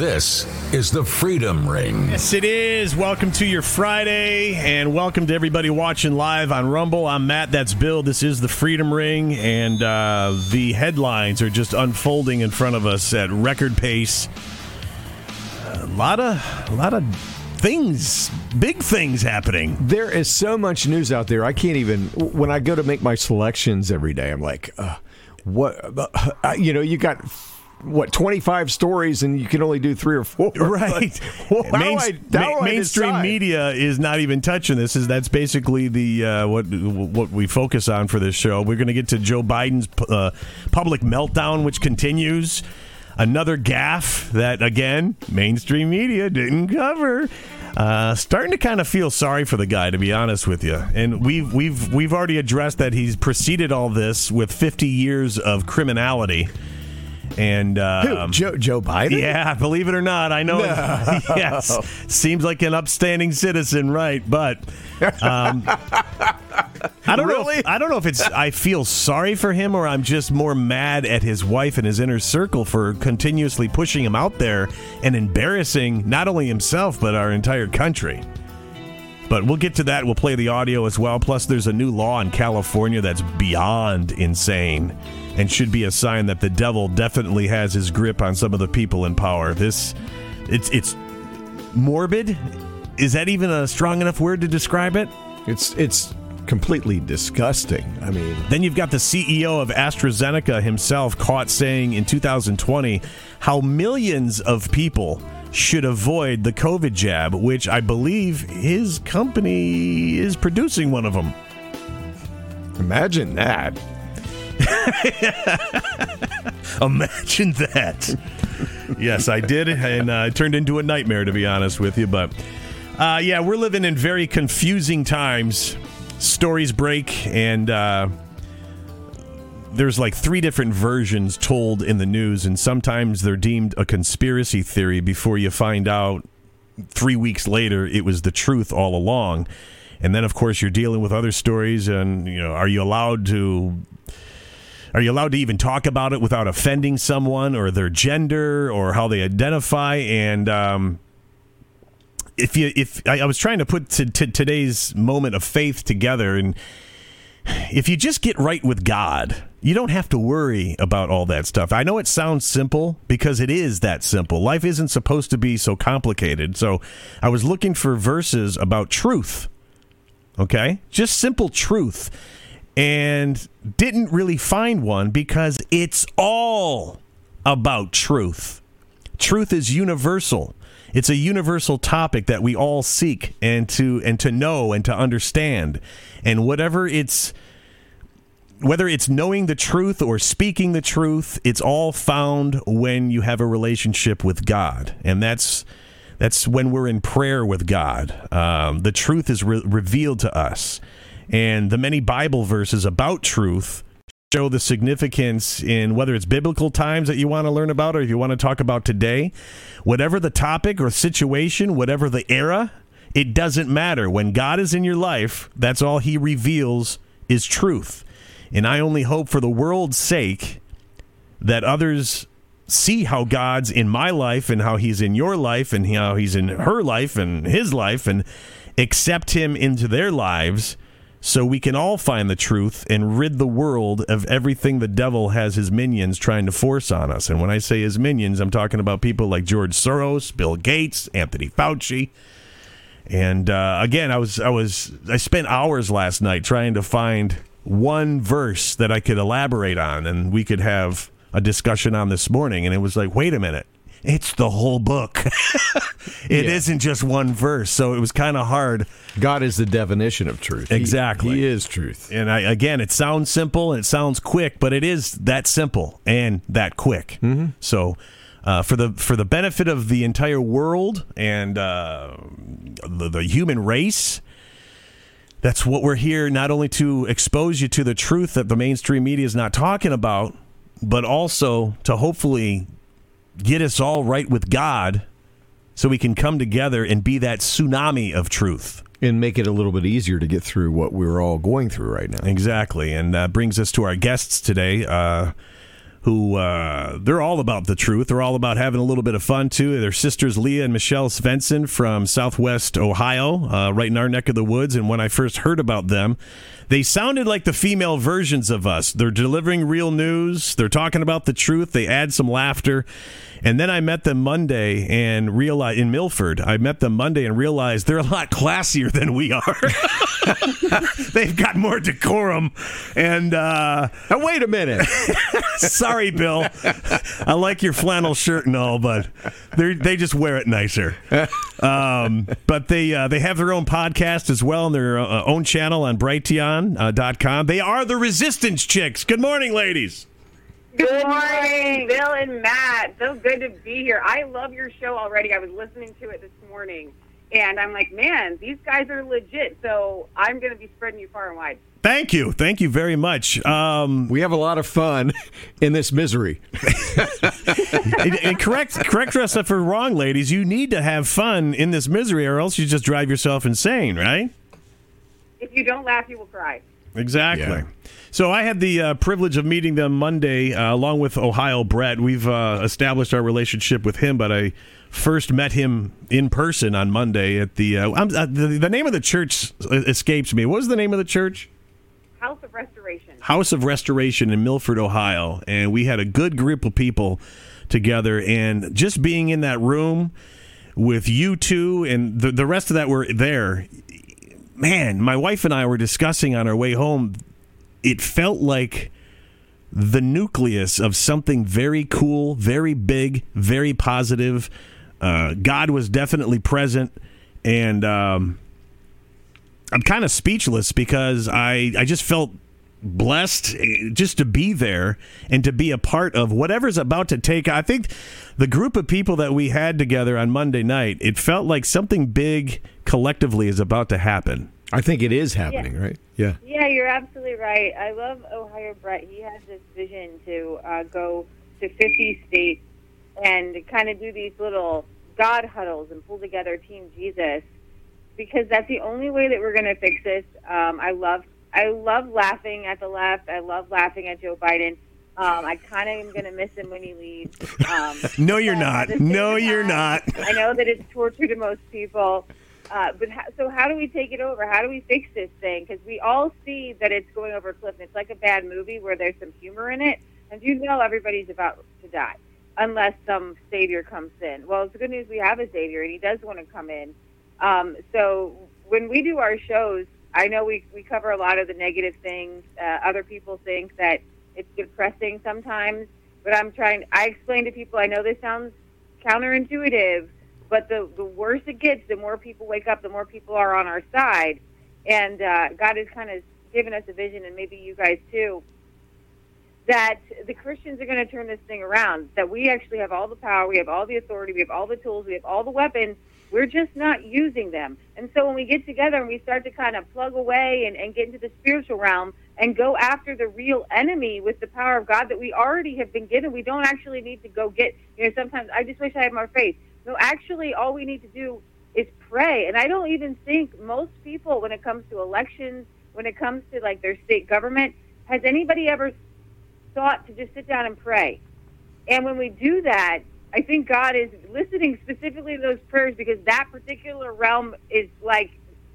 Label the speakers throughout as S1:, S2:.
S1: This is the Freedom Ring.
S2: Yes, it is. Welcome to your Friday, and welcome to everybody watching live on Rumble. I'm Matt. That's Bill. This is the Freedom Ring, and uh, the headlines are just unfolding in front of us at record pace. A lot of, a lot of things, big things happening.
S3: There is so much news out there. I can't even. When I go to make my selections every day, I'm like, uh, what? Uh, you know, you got what 25 stories and you can only do three or four
S2: right
S3: well,
S2: Main,
S3: I,
S2: ma- mainstream
S3: decide?
S2: media is not even touching this is that's basically the uh, what what we focus on for this show we're going to get to joe biden's uh, public meltdown which continues another gaffe that again mainstream media didn't cover uh, starting to kind of feel sorry for the guy, to be honest with you. And we've we've we've already addressed that he's preceded all this with 50 years of criminality. And uh,
S3: Who, Joe, Joe Biden?
S2: yeah, believe it or not, I know. yes, seems like an upstanding citizen, right? But um, I don't know. If, I don't know if it's. I feel sorry for him, or I'm just more mad at his wife and his inner circle for continuously pushing him out there and embarrassing not only himself but our entire country. But we'll get to that. We'll play the audio as well. Plus, there's a new law in California that's beyond insane and should be a sign that the devil definitely has his grip on some of the people in power. This, it's it's morbid. Is that even a strong enough word to describe it?
S3: It's it's completely disgusting. I mean,
S2: Then you've got the CEO of AstraZeneca himself caught saying in 2020 how millions of people should avoid the COVID jab, which I believe his company is producing one of them.
S3: imagine that.
S2: Imagine that. yes, I did, and uh, it turned into a nightmare, to be honest with you. But uh, yeah, we're living in very confusing times. Stories break, and uh, there's like three different versions told in the news, and sometimes they're deemed a conspiracy theory before you find out three weeks later it was the truth all along. And then, of course, you're dealing with other stories, and you know, are you allowed to are you allowed to even talk about it without offending someone or their gender or how they identify? And um, if you, if I, I was trying to put to, to today's moment of faith together, and if you just get right with God, you don't have to worry about all that stuff. I know it sounds simple because it is that simple. Life isn't supposed to be so complicated. So I was looking for verses about truth. Okay? Just simple truth and didn't really find one because it's all about truth. Truth is universal. It's a universal topic that we all seek and to and to know and to understand. And whatever it's whether it's knowing the truth or speaking the truth, it's all found when you have a relationship with God. And that's that's when we're in prayer with God. Um, the truth is re- revealed to us and the many Bible verses about truth show the significance in whether it's biblical times that you want to learn about or if you want to talk about today. Whatever the topic or situation, whatever the era, it doesn't matter. When God is in your life, that's all he reveals is truth. And I only hope for the world's sake that others see how God's in my life and how he's in your life and how he's in her life and his life and accept him into their lives so we can all find the truth and rid the world of everything the devil has his minions trying to force on us. And when I say his minions, I'm talking about people like George Soros, Bill Gates, Anthony Fauci. And uh, again, I was I was I spent hours last night trying to find one verse that I could elaborate on, and we could have a discussion on this morning. And it was like, wait a minute, it's the whole book. It
S3: Yeah.
S2: not just one verse, so it was kind of hard.
S3: God is the definition of truth. He-
S2: Exactly.
S3: He, is truth.
S2: And I, again, it sounds simple and it sounds quick, but it is that simple and that quick. Mm-hmm. So, uh, for the for the benefit of the entire world and uh, the, the human race, that's what we're here not only to expose you to the truth that the mainstream media is not talking about, but also to hopefully get us all right with God, so we can come together and be that tsunami of truth.
S3: And make it a little bit easier to get through what we're all going through right now.
S2: Exactly, and that brings us to our guests today. Uh, who uh, they're all about the truth. They're all about having a little bit of fun too. Their sisters Leah and Michelle Svensson from Southwest Ohio, uh, right in our neck of the woods. And when I first heard about them, they sounded like the female versions of us. They're delivering real news. They're talking about the truth. They add some laughter. And then I met them Monday and realized in Milford. I met them Monday and realized they're a lot classier than we are. They've got more decorum. And uh,
S3: now, wait a minute.
S2: sorry, Bill. I like your flannel shirt and all, but they they just wear it nicer. Um, but they uh, they have their own podcast as well and their uh, own channel on Brighteon.com. They are the Resistance Chicks. Good morning, ladies.
S4: Good morning, Bill and Matt. So good to be here. I love your show already. I was listening to it this morning, and I'm like, man, these guys are legit. So I'm going to be spreading you far and wide.
S2: Thank you. Thank you very much. Um,
S3: we have a lot of fun in this misery.
S2: and, and correct, correct us if we're wrong, ladies. You need to have fun in this misery, or else you just drive yourself insane, right?
S4: If you don't laugh, you will cry.
S2: Exactly.
S3: Yeah.
S2: So I had the uh, privilege of meeting them Monday, uh, along with Ohio Brett. We've uh, established our relationship with him, but I first met him in person on Monday at the, uh, the the name of the church escapes me. What was the name of the church?
S4: House of Restoration.
S2: House of Restoration in Milford, Ohio, and we had a good group of people together, and just being in that room with you two and the the rest of that were there. Man, my wife and I were discussing on our way home it felt like the nucleus of something very cool, very big, very positive. Uh, God was definitely present, and um, I'm kind of speechless because I I just felt blessed eh, just to be there and to be a part of whatever's about to take. I think the group of people that we had together on Monday night, it felt like something big collectively is about to happen.
S3: I think it is happening, yeah. right? Yeah.
S4: Yeah, you're absolutely right. I love Ohio Brett. He has this vision to uh, go to 50 states and kind of do these little God huddles and pull together Team Jesus because that's the only way that we're going to fix this. Um, I love I love laughing at the left. I love laughing at Joe Biden. Um, I kind of am going to miss him when he leaves. Um,
S2: no, you're not. No, you're not.
S4: I know that it's torture to most people. Uh, but so how do we take it over? How do we fix this thing? Because we all see that it's going over a cliff. And it's like a bad movie where there's some humor in it, and you know everybody's about to die unless some savior comes in. Well, it's good news we have a savior, and he does want to come in. Um, so when we do our shows, I know we we cover a lot of the negative things. Uh, other people think that it's depressing sometimes, but I'm trying. I explain to people. I know this sounds counterintuitive but the, the worse it gets, the more people wake up, the more people are on our side. And uh, God has kind of given us a vision, and maybe you guys too, that the Christians are going to turn this thing around. That we actually have all the power, we have all the authority, we have all the tools, we have all the weapons. We're just not using them. And so when we get together and we start to kind of plug away and, and get into the spiritual realm and go after the real enemy with the power of God that we already have been given, we don't actually need to go get, you know, sometimes I just wish I had more faith. No, actually, all we need to do is pray. And I don't even think most people, when it comes to elections, when it comes to like their state government, has anybody ever thought to just sit down and pray? And when we do that, I think God is listening specifically to those prayers because that particular realm is like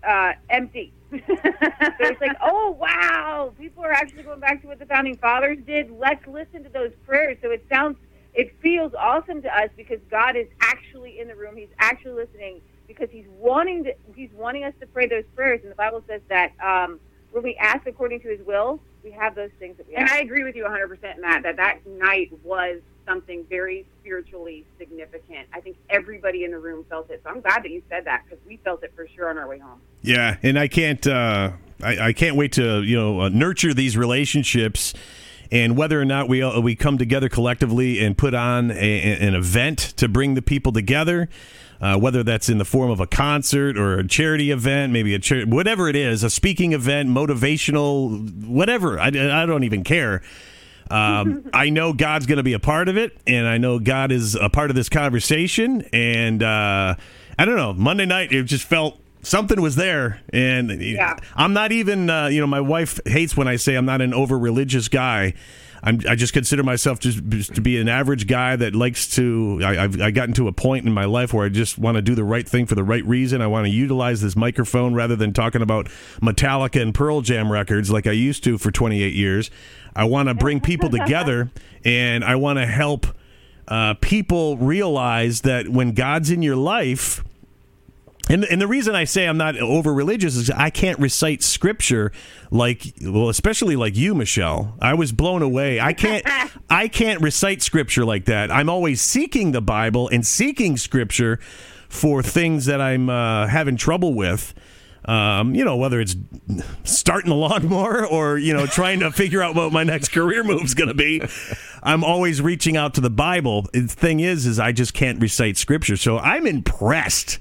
S4: uh, empty. so it's like, oh wow, people are actually going back to what the founding fathers did. Let's listen to those prayers. So it sounds it feels awesome to us because God is actually in the room. He's actually listening because He's wanting to, He's wanting us to pray those prayers. And the Bible says that um, when we ask according to His will, we have those things that we.
S5: And I agree with you 100, percent Matt. That that night was something very spiritually significant. I think everybody in the room felt it. So I'm glad that you said that because we felt it for sure on our way home.
S2: Yeah, and I can't. Uh, I, I can't wait to you know uh, nurture these relationships and whether or not we uh, we come together collectively and put on a, an event to bring the people together. Uh, whether that's in the form of a concert or a charity event, maybe a char- whatever it is, a speaking event, motivational, whatever. I, I don't even care. Um, I know God's going to be a part of it, and I know God is a part of this conversation. And uh, I don't know, Monday night it just felt something was there and
S4: yeah.
S2: i'm not even uh, you know my wife hates when i say i'm not an over religious guy I'm, I just consider myself just, just to be an average guy that likes to. I, I've I gotten to a point in my life where I just want to do the right thing for the right reason. I want to utilize this microphone rather than talking about Metallica and Pearl Jam records like I used to for 28 years. I want to bring people together, and I want to help uh, people realize that when God's in your life and, and the reason I say I'm not over religious is I can't recite scripture like well especially like you Michelle. I was blown away. I can't I can't recite scripture like that. I'm always seeking the Bible and seeking scripture for things that I'm uh, having trouble with. Um, you know whether it's starting the lawnmower or you know trying to figure out what my next career move's going to be I'm always reaching out to the Bible. The thing is is I just can't recite scripture. So I'm impressed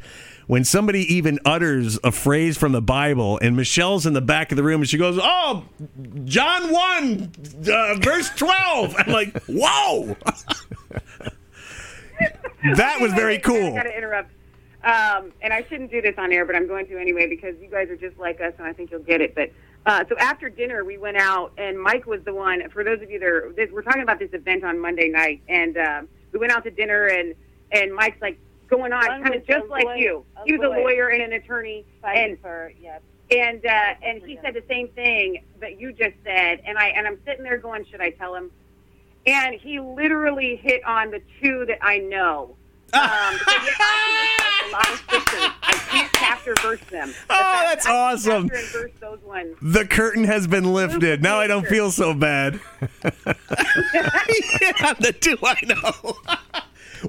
S2: when somebody even utters a phrase from the Bible and Michelle's in the back of the room and she goes, Oh, John 1, uh, verse 12. I'm like, Whoa. that was very cool.
S5: I got to interrupt. Um, and I shouldn't do this on air, but I'm going to anyway because you guys are just like us, and I think you'll get it. But uh, so after dinner, we went out, and Mike was the one. For those of you that are, this, we're talking about this event on Monday night, and uh, we went out to dinner, and and Mike's like, going on,
S4: One
S5: kind of just like
S4: lawyer-
S5: you. He was a
S4: lawyer.
S5: lawyer and an attorney,
S4: Fighting
S5: and
S4: for yeah.
S5: and uh, and he said the same thing that you just said, and I and I'm sitting there going, should I tell him? And he literally hit on the two that I know. Um, because yeah, I can recite a lot of scriptures. I can't chapter verse them. But
S2: Oh, that's
S5: I can
S2: awesome.
S5: Chapter and verse those ones.
S2: The curtain has been lifted. Now I don't feel so bad. yeah, the two I know.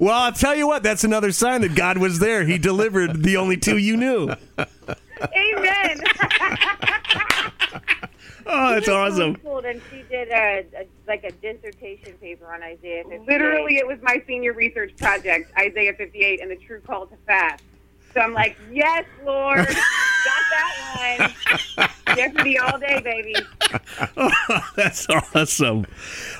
S2: Well, I'll tell you what, that's another sign that God was there. He delivered the only two you knew.
S5: Amen.
S2: Oh, that's awesome.
S4: School, and she did a, a like a dissertation paper on Isaiah 58.
S5: Literally, it was my senior research project, Isaiah 58 and the true call to fast. So I'm like, yes, Lord, got that one. Jeopardy all day, baby.
S2: That's awesome.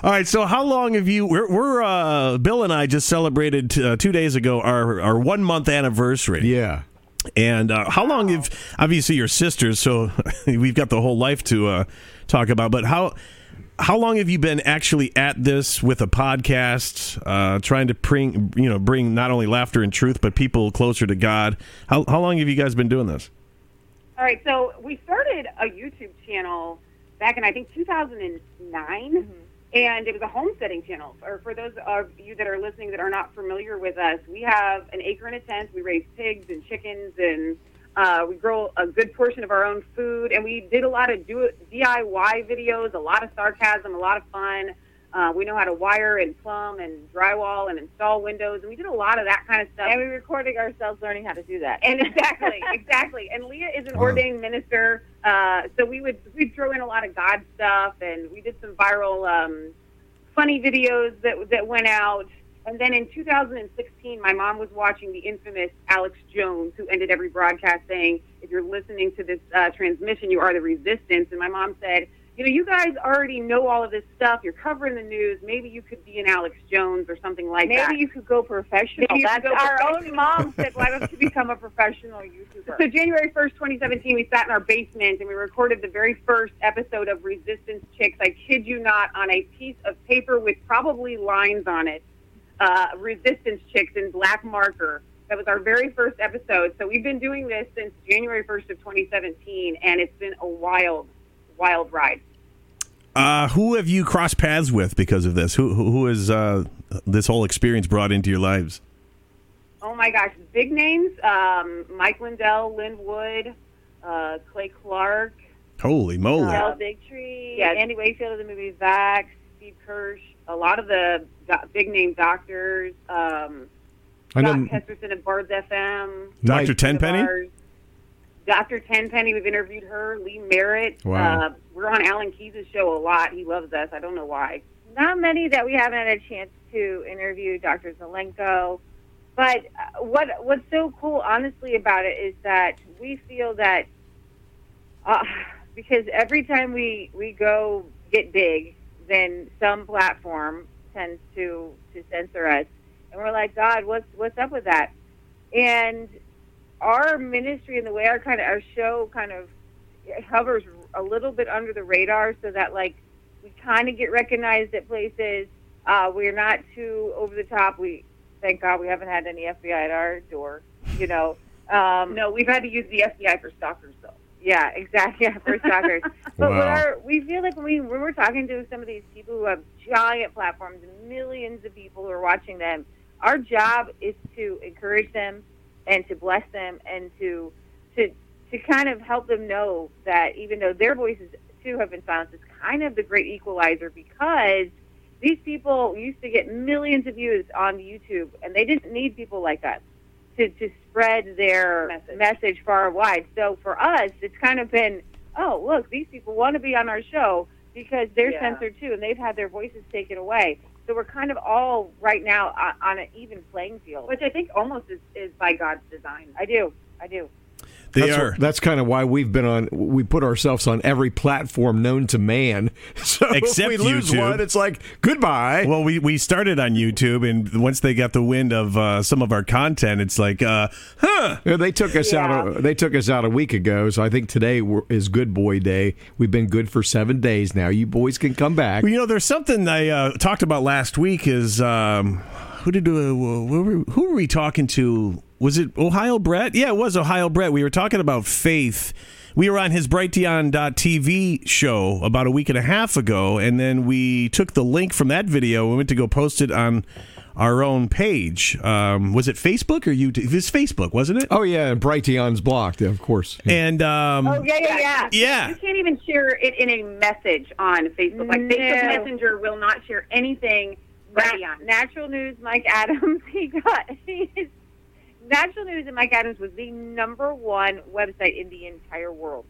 S2: All right, so how long have you? We're, we're uh, Bill and I just celebrated uh, two days ago our our one month anniversary.
S3: Yeah.
S2: And uh, how long have obviously your sisters? So we've got the whole life to uh, talk about. But how how long have you been actually at this with a podcast, uh, trying to bring you know bring not only laughter and truth, but people closer to God? How how long have you guys been doing this?
S5: All right, so we started a YouTube channel back in I think 2009, and it was a homesteading channel. Or for those of you that are listening that are not familiar with us, we have an acre and a tent. We raise pigs and chickens, and uh, we grow a good portion of our own food. And we did a lot of do DIY videos, a lot of sarcasm, a lot of fun. Uh, we know how to wire and plumb and drywall and install windows, and we did a lot of that kind of stuff.
S4: And we recorded ourselves learning how to do that.
S5: And exactly, exactly. And Leah is an
S3: Wow.
S5: ordained minister, uh, so we would we'd throw in a lot of God stuff, and we did some viral, um, funny videos that that went out. And then in 2016, my mom was watching the infamous Alex Jones, who ended every broadcast saying, "If you're listening to this uh, transmission, you are the resistance." And my mom said, "You know, you guys already know all of this stuff. You're covering the news. Maybe you could be an Alex Jones or something like
S4: Maybe
S5: that."
S4: Maybe you could go professional.
S5: Maybe
S4: That's
S5: go
S4: our
S5: professional.
S4: own mom said, "Why don't you become a professional YouTuber?"
S5: So January 1st, 2017, we sat in our basement and we recorded the very first episode of Resistance Chicks. I kid you not, on a piece of paper with probably lines on it. Uh, Resistance Chicks in black marker. That was our very first episode. So we've been doing this since January 1st of 2017, and it's been a wild, wild ride.
S2: Uh, who have you crossed paths with because of this? Who who who has uh, this whole experience brought into your lives?
S5: Oh my gosh, big names: um, Mike Lindell, Lin Wood, uh, Clay Clark.
S2: Holy moly!
S4: Del Bigtree,
S5: Yes.
S4: Andy Wakefield of the movie Vax.
S5: Steve Kirsch, a lot of the do- big name doctors, um,
S3: I know
S5: Scott Kesterson of Bards FM,
S2: Doctor Tenpenny.
S5: Dr. Tenpenny, we've interviewed her, Lee Merritt.
S3: Wow.
S5: Uh, we're on Alan Keyes' show a lot. He loves us. I don't know why.
S4: Not many that we haven't had a chance to interview. Dr. Zelenko. But uh, what what's so cool, honestly, about it is that we feel that uh, because every time we we go get big, then some platform tends to to censor us, and we're like, God, what's what's up with that? And our ministry and the way our kind of our show kind of hovers a little bit under the radar, so that like We kind of get recognized at places. Uh, we're not too over the top. We thank God we haven't had any FBI at our door. You know. Um,
S5: No, we've had to use the FBI for stalkers, though.
S4: Yeah, exactly. Yeah, for stalkers. but
S3: Wow.
S4: our, we feel like when, we, when we're talking to some of these people who have giant platforms and millions of people who are watching them, our job is to encourage them and to bless them and to to to kind of help them know that even though their voices too have been silenced, it's kind of the great equalizer because these people used to get millions of views on YouTube and they didn't need people like us to, to spread their
S5: Message.
S4: message far and wide. So for us, it's kind of been, oh, look, these people want to be on our show because they're
S5: Yeah.
S4: censored too and they've had their voices taken away. So we're kind of all right now on, on an even playing field.
S5: Which I think almost is, is by God's design.
S4: I do. I do.
S2: They
S3: that's,
S2: are.
S3: That's kind of why we've been on. We put ourselves on every platform known to man. So
S2: Except
S3: if we lose
S2: YouTube.
S3: one, it's like goodbye.
S2: Well, we, we started on YouTube, and once they got the wind of uh, some of our content, it's like, uh, huh.
S3: Yeah, they took us
S4: Yeah.
S3: out. A, they took us out a week ago, so I think today we're- is Good Boy Day. We've been good for seven days now. You boys can come back.
S2: Well, you know, there's something I uh, talked about last week. Is um, who did uh, who were we talking to? Was it Ohio Brett? Yeah, it was Ohio Brett. We were talking about faith. We were on his Brighteon.tv show about a week and a half ago, and then we took the link from that video and went to go post it on our own page. Um, was it Facebook or YouTube? It was Facebook, wasn't it?
S3: Oh yeah, and Brighteon's blocked, of course.
S2: And um,
S4: Oh, yeah, yeah, yeah.
S2: yeah.
S5: You can't even share it in a message on Facebook. Like
S4: No.
S5: Facebook Messenger will not share anything right
S4: Na- Natural News, Mike Adams. He got he is, Natural News and Mike Adams was the number one website in the entire world.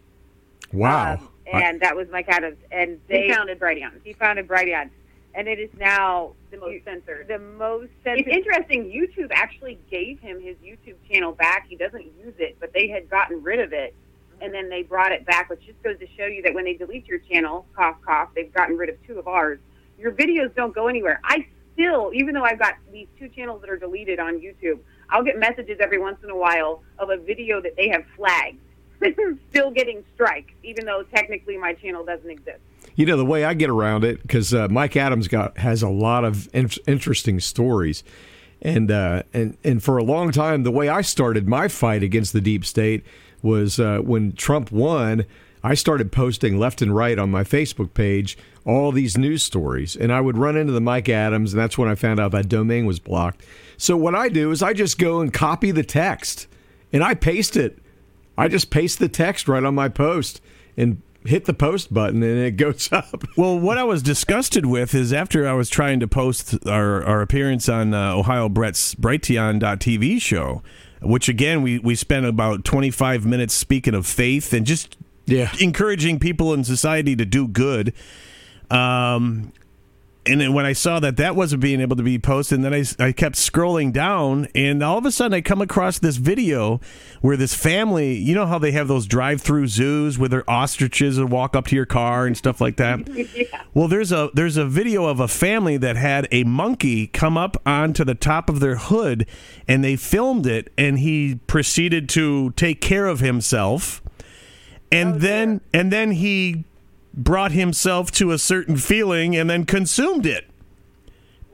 S3: Wow.
S4: Um, and that was Mike Adams, and they
S5: They founded Brighteon,
S4: he founded Brighteon, and it is now
S5: the most censored.
S4: the most censored.
S5: It's interesting. YouTube actually gave him his YouTube channel back. He doesn't use it, but they had gotten rid of it, and then they brought it back, which just goes to show you that when they delete your channel, cough cough, they've gotten rid of two of ours. Your videos don't go anywhere. I still, even though I've got these two channels that are deleted on YouTube, I'll get messages every once in a while of a video that they have flagged still getting strikes, even though technically my channel doesn't exist.
S3: You know the way I get around it because uh, Mike Adams got has a lot of in- interesting stories, and uh, and and for a long time the way I started my fight against the deep state was uh, when Trump won. I started posting left and right on my Facebook page all these news stories, and I would run into the Mike Adams, and that's when I found out that domain was blocked. So what I do is I just go and copy the text, and I paste it. I just paste the text right on my post and hit the post button, and it goes up.
S2: Well, what I was disgusted with is after I was trying to post our, our appearance on uh, Ohio Brett's Brighteon.tv show, which again, we, we spent about 25 minutes speaking of faith and just
S3: Yeah.
S2: encouraging people in society to do good. Um, and then when I saw that that wasn't being able to be posted, and then I, I kept scrolling down, and all of a sudden I come across this video where this family, you know how they have those drive-through zoos where their ostriches will walk up to your car and stuff like that. Well, there's a there's a video of a family that had a monkey come up onto the top of their hood, and they filmed it, and he proceeded to take care of himself, and oh, then and then he brought himself to a certain feeling and then consumed it.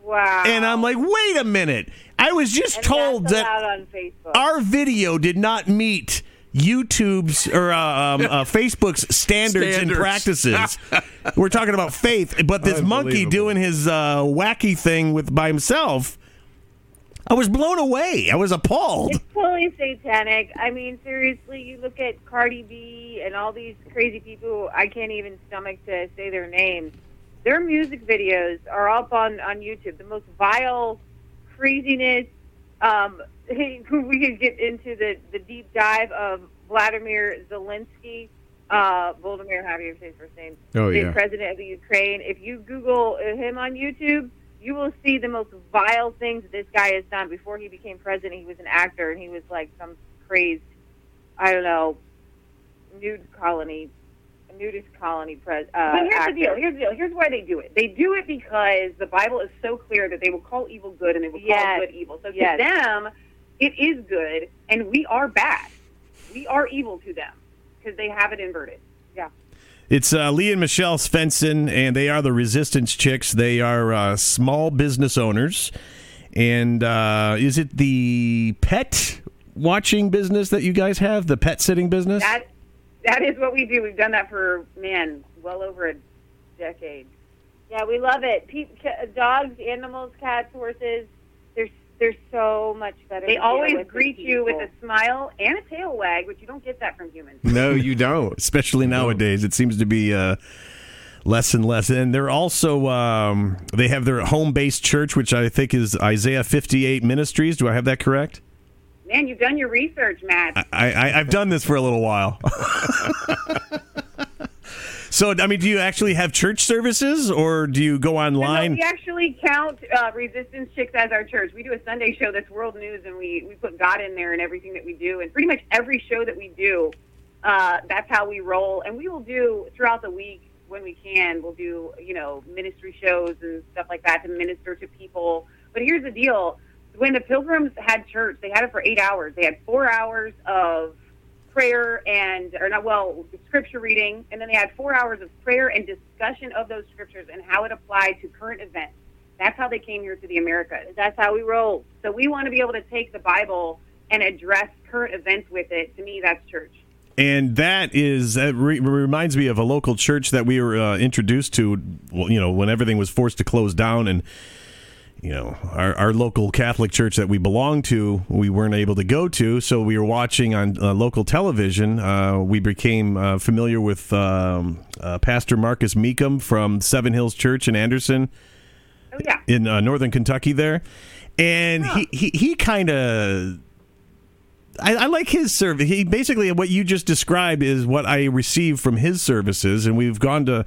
S4: wow.
S2: And I'm like, wait a minute. I was just
S4: And
S2: told that
S4: on
S2: our video did not meet YouTube's or uh, um, uh, Facebook's standards, and practices. We're talking about faith, but this monkey doing his uh, wacky thing with by himself. I was blown away. I was appalled.
S4: It's totally satanic. I mean, seriously, you look at Cardi B and all these crazy people. I can't even stomach to say their names. Their music videos are up on on YouTube. The most vile craziness. Um, we could get into the the deep dive of Vladimir Zelensky. Uh, Volodymyr, how do you say his first name?
S3: Oh,
S4: the
S3: yeah.
S4: president of the Ukraine. If you Google him on YouTube, you will see the most vile things that this guy has done. Before he became president, he was an actor and he was like some crazed, I don't know, nude colony, nudist colony pres. Uh,
S5: But here's
S4: actor.
S5: the deal. Here's the deal. Here's why they do it. They do it because the Bible is so clear that they will call evil good and they will
S4: Yes.
S5: call good evil. So to them, it is good, and we are bad. We are evil to them because they have it inverted.
S4: Yeah.
S2: It's uh, Lee and Michelle Svensson, and they are the Resistance Chicks. They are uh, small business owners. And uh, is it the pet watching business that you guys have? The pet sitting business?
S5: That that is what we do. We've done that for man, well over a decade.
S4: Yeah, we love it. Pe- dogs, animals, cats, horses. They're they're so much better.
S5: They always greet you with a smile and a tail wag, which you don't get that from humans.
S3: No, you don't.
S2: especially nowadays. It seems to be uh, less and less. And they're also um, they have their home based church, which I think is Isaiah fifty eight Ministries. Do I have that correct?
S5: Man, you've done your research, Matt.
S2: I, I I've done this for a little while. so I mean, do you actually have church services, or do you go
S5: No,
S2: online?
S5: we actually count uh, Resistance Chicks as our church. We do a Sunday show that's world news, and we, we put God in there and everything that we do. And pretty much every show that we do, uh, that's how we roll. And we will do throughout the week when we can. We'll do you know ministry shows and stuff like that to minister to people. But here's the deal: when the Pilgrims had church, they had it for eight hours. They had four hours of prayer and or not well scripture reading and then they had four hours of prayer and discussion of those scriptures and how it applied to current events that's how they came here to the americas
S4: That's how we roll.
S5: so we want to be able to take the bible and address current events with it to me that's church
S2: And that is that re- reminds me of a local church that we were uh, introduced to. You know, when everything was forced to close down, and you know, our, our local Catholic church that we belong to, we weren't able to go to, so we were watching on uh, local television. Uh, we became uh, familiar with um, uh, Pastor Marcus Mecum from Seven Hills Church in Anderson
S5: oh yeah
S2: in uh, northern Kentucky there, and he he, he kind of. I, I like his service. He basically what you just described is what I receive from his services, and we've gone to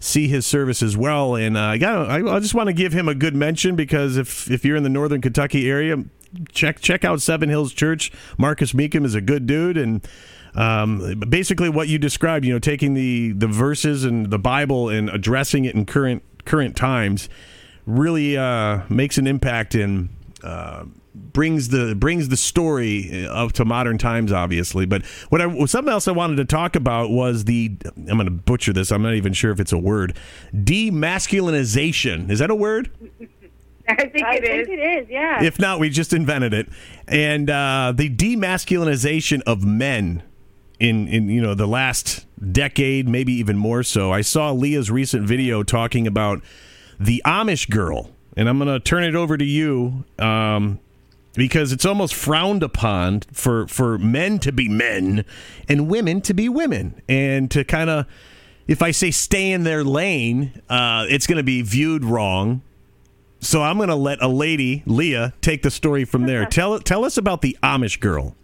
S2: see his service as well. And uh, I got I, I just want to give him a good mention because if if you're in the northern Kentucky area, check check out Seven Hills Church. Marcus Mecum is a good dude, and um, basically what you described, you know, taking the the verses and the Bible and addressing it in current current times, really uh, makes an impact in uh, brings the brings the story up to modern times. Obviously, but what I something else I wanted to talk about was the I'm going to butcher this. I'm not even sure if it's a word. Demasculinization is that a word?
S5: i think
S4: I
S5: it
S4: think
S5: is
S4: it is. Yeah.
S2: If not, we just invented it. And uh, the demasculinization of men in in you know the last decade, maybe even more so. I saw Leah's recent video talking about the Amish girl, and I'm going to turn it over to you. Um, because it's almost frowned upon for, for men to be men and women to be women, and to kind of, if I say stay in their lane, uh, it's going to be viewed wrong. So I'm going to let a lady, Leah, take the story from there. tell tell us about the Amish girl.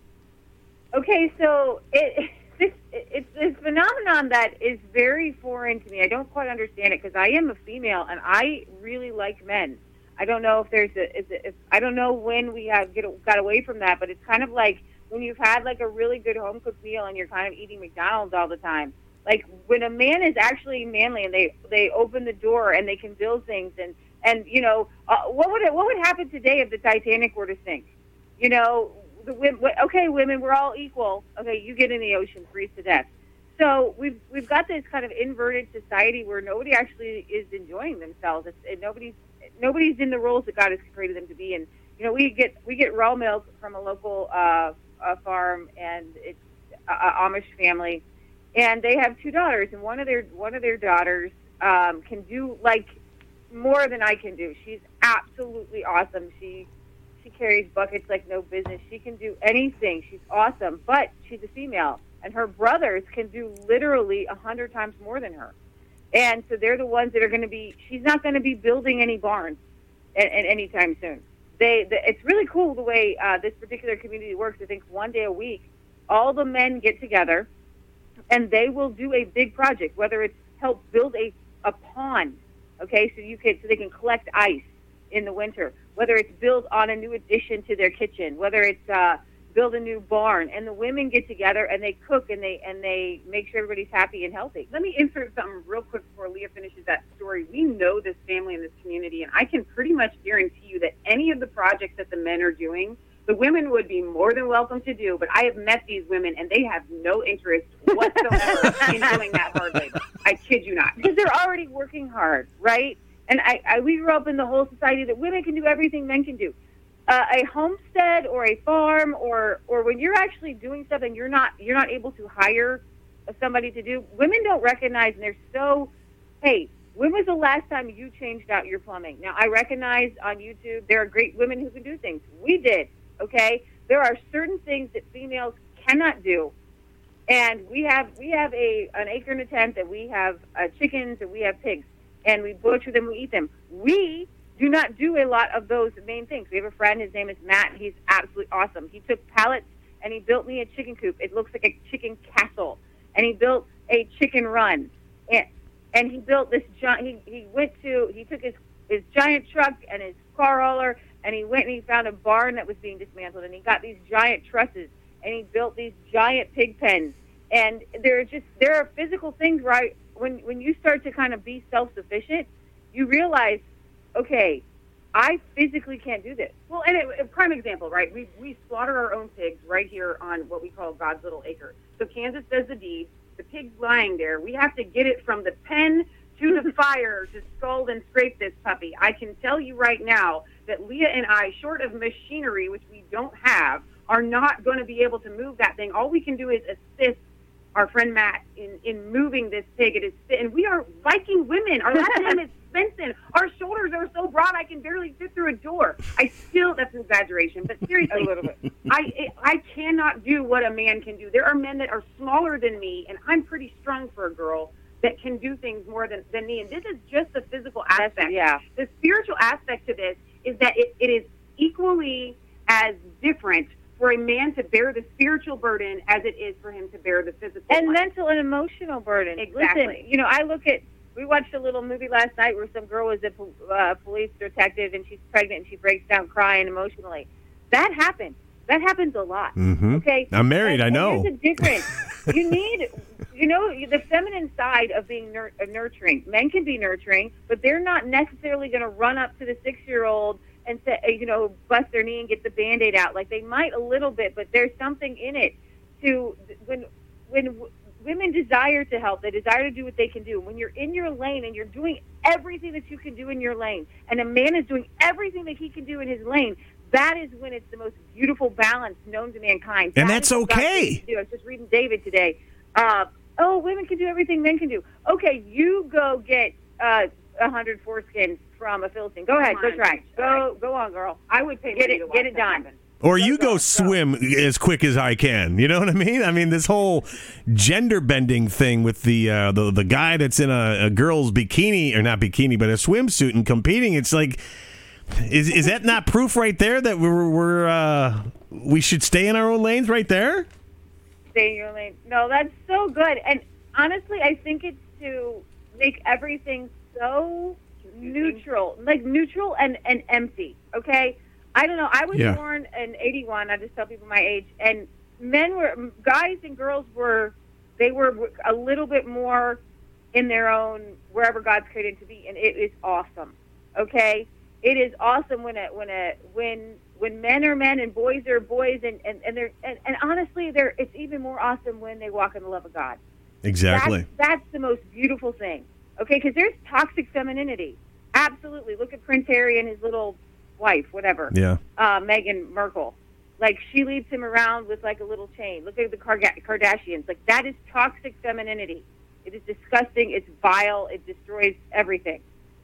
S4: Okay, so it, this it's this phenomenon that is very foreign to me. I don't quite understand it because I am a female and I really like men. I don't know if there's a, it, if, I don't know when we have get got away from that, but it's kind of like when you've had like a really good home cooked meal and you're kind of eating McDonald's all the time. Like when a man is actually manly and they they open the door and they can build things and and you know uh, what would what would happen today if the Titanic were to sink? You know, the women, okay, women, we're all equal. Okay, you get in the ocean, freeze to death. So we've we've got this kind of inverted society where nobody actually is enjoying themselves. It's, and nobody's nobody's in the roles that God has created them to be. And you know, we get we get raw milk from a local uh, uh, farm, and it's a, a Amish family, and they have two daughters, and one of their one of their daughters um, can do like more than I can do. She's absolutely awesome. She she carries buckets like no business. She can do anything. She's awesome, but she's a female, and her brothers can do literally a hundred times more than her. And so they're the ones that are going to be. She's not going to be building any barns, at, at anytime soon. They, the, it's really cool the way uh, this particular community works. I think one day a week, all the men get together, and they will do a big project. Whether it's help build a a pond, okay, so you can so they can collect ice in the winter. Whether it's build on a new addition to their kitchen, whether it's uh, build a new barn, and the women get together and they cook and they and they make sure everybody's happy and healthy.
S5: Let me insert something real quick before Leah finishes that story. We know this family and this community, and I can pretty much guarantee you that any of the projects that the men are doing, the women would be more than welcome to do. But I have met these women, and they have no interest whatsoever in doing that hard labor. I kid you not.
S4: because they're already working hard, right? And I, I we grew up in the whole society that women can do everything men can do. Uh, a homestead or a farm or or when you're actually doing something you're not you're not able to hire somebody to do. Women don't recognize and they're so. Hey, when was the last time you changed out your plumbing? Now I recognize on YouTube there are great women who can do things. We did, okay. There are certain things that females cannot do and we have we have a an acre and a tenth, and we have uh, chickens, and we have pigs, and we butcher them, we eat them. We do not do a lot of those main things. We have a friend, his name is Matt. He's absolutely awesome. He took pallets and he built me a chicken coop. It looks like a chicken castle, and he built a chicken run, and and he built this giant. He he went to he took his his giant truck and his car hauler, and he went and he found a barn that was being dismantled, and he got these giant trusses and he built these giant pig pens. And there are just there are physical things right when when you start to kind of be self sufficient, you realize, okay, I physically can't do this.
S5: Well, and it, a prime example, right? We we slaughter our own pigs right here on what we call God's little acre. So Kansas does the deed. The pig's lying there. We have to get it from the pen to the fire to scald and scrape this puppy. I can tell you right now that Leah and I, short of machinery, which we don't have, are not going to be able to move that thing. All we can do is assist our friend Matt in, in moving this pig. It is, and we are Viking women. Our last name is Svensson. Our shoulders are so broad I can barely fit through a door. I still, that's an exaggeration, but seriously,
S4: A little bit.
S5: I I cannot do what a man can do. There are men that are smaller than me, and I'm pretty strong for a girl that can do things more than, than me. And this is just the physical aspect.
S4: yeah.
S5: The spiritual aspect to this is that it, it is equally as different for a man to bear the spiritual burden as it is for him to bear the physical
S4: and
S5: one.
S4: mental and emotional burden.
S5: Exactly.
S4: Listen, you know, I look at. We watched a little movie last night where some girl was a uh, police detective and she's pregnant and she breaks down crying emotionally. That happens. That happens a lot.
S2: Mhm.
S4: Okay.
S2: I'm married,
S4: And-
S2: I know.
S4: There's a difference. you need, you know, the feminine side of being nur- uh, nurturing. Men can be nurturing, but they're not necessarily going to run up to the six-year-old and say, uh, you know, bust their knee and get the band-aid out. Like they might a little bit, but there's something in it to when when women desire to help, they desire to do what they can do. When you're in your lane and you're doing everything that you can do in your lane, and a man is doing everything that he can do in his lane, that is when it's the most beautiful balance known to mankind.
S2: And
S4: That
S2: that's
S4: is what God
S2: okay.
S4: created to do. I was just reading David today. Uh, oh, women can do everything men can do. Okay, you go get uh, a hundred foreskins from a Philistine. Go ahead, go
S5: on,
S4: try. Go, go on, girl.
S5: I would pay
S4: Get
S5: money
S4: it-
S5: to watch
S4: get it done.
S5: happen.
S2: Or you
S4: go,
S2: swim as quick as I can. You know what I mean? I mean this whole gender bending thing with the uh, the the guy that's in a, a girl's bikini or not bikini but a swimsuit and competing. It's like, is is that not proof right there that we're we're uh, we should stay in our own lanes right there?
S4: stay in your lane. No, that's so good. And honestly, I think it's to make everything so neutral, like neutral and, and empty. Okay? I don't know. I was
S3: Yeah.
S4: born in 81. I just tell people my age. And men were, guys and girls were, they were a little bit more in their own, wherever God's created to be. And it is awesome. Okay? It is awesome when a, when a, when, when men are men and boys are boys and, and, and they're, and, and honestly, they're, it's even more awesome when they walk in the love of God.
S2: Exactly.
S4: That's, that's the most beautiful thing. Okay, because there's toxic femininity. Absolutely. Look at Prince Harry and his little wife, whatever,
S2: Yeah.
S4: uh, Meghan Markle. Like she leads him around with like a little chain. Look at the Kardashians. Like that is toxic femininity. It is disgusting. It's vile. It destroys everything,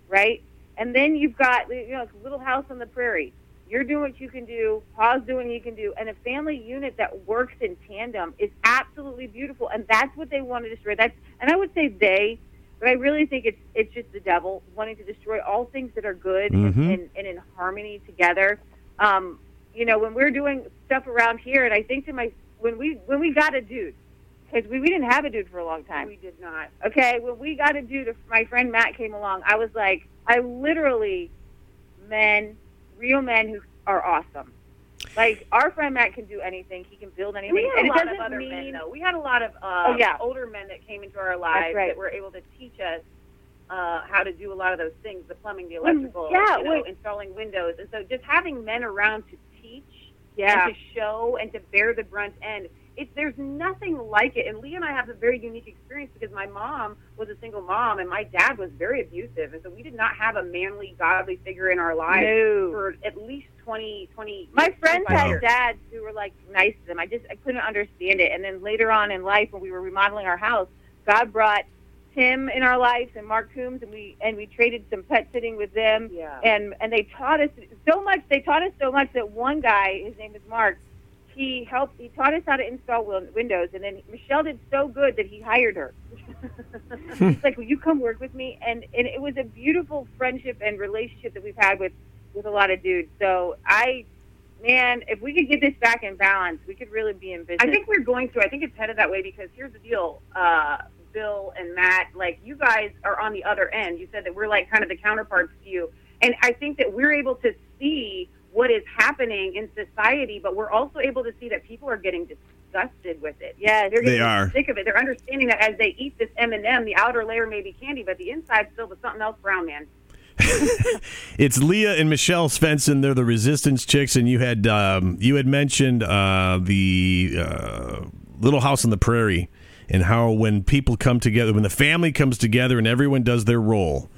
S4: right? And then you've got you know Little House on the Prairie. You're doing what you can do. Pa's doing what he can do, and a family unit that works in tandem is absolutely beautiful. And that's what they want to destroy. That's and I would say they, but I really think it's it's just the devil wanting to destroy all things that are good
S2: Mhm.
S4: and, and, and in harmony together. Um, you know, when we're doing stuff around here, and I think to my when we when we got a dude, because we, we didn't have a dude for a long time.
S5: We did not.
S4: Okay, when we got a dude, my friend Matt came along. I was like, I literally, men, real men who are awesome. Like our friend Matt can do anything. He can build anything.
S5: We had
S4: and
S5: a lot of other
S4: mean
S5: men, though. We had a lot of uh,
S4: Oh, yeah.
S5: older men that came into our lives
S4: right.
S5: that were able to teach us uh, how to do a lot of those things: the plumbing, the electrical,
S4: yeah,
S5: you know, installing windows. And so, just having men around to teach
S4: Yeah.
S5: and to show and to bear the brunt end It, there's nothing like it. And Lee and I have a very unique experience because my mom was a single mom and my dad was very abusive. And so we did not have a manly, godly figure in our lives
S4: No.
S5: for at least 20, 20
S4: My friends had
S5: years.
S4: dads who were like nice to them. I just I couldn't understand it. And then later on in life, when we were remodeling our house, God brought Tim in our lives and Mark Coombs, and we and we traded some pet sitting with them.
S5: Yeah.
S4: And and they taught us so much. They taught us so much that one guy, his name is Mark, he helped. He taught us how to install win- windows, and then Michelle did so good that he hired her. He's like, "Will you come work with me?" And and it was a beautiful friendship and relationship that we've had with with a lot of dudes. So I, man, if we could get this back in balance, we could really be in business.
S5: I think we're going to. I think it's headed that way because here's the deal, uh, Bill and Matt. Like you guys are on the other end. You said that we're like kind of the counterparts to you, and I think that we're able to see what is happening in society, but we're also able to see that people are getting disgusted with it.
S4: Yeah,
S5: They're getting
S2: They are.
S5: sick of it. They're understanding that as they eat this M and m the outer layer may be candy, but the inside's filled with something else brown, man.
S2: It's Leah and Michelle Svensson. They're the Resistance chicks, and you had um, you had mentioned uh, the uh, Little House on the Prairie and how when people come together, when the family comes together and everyone does their role,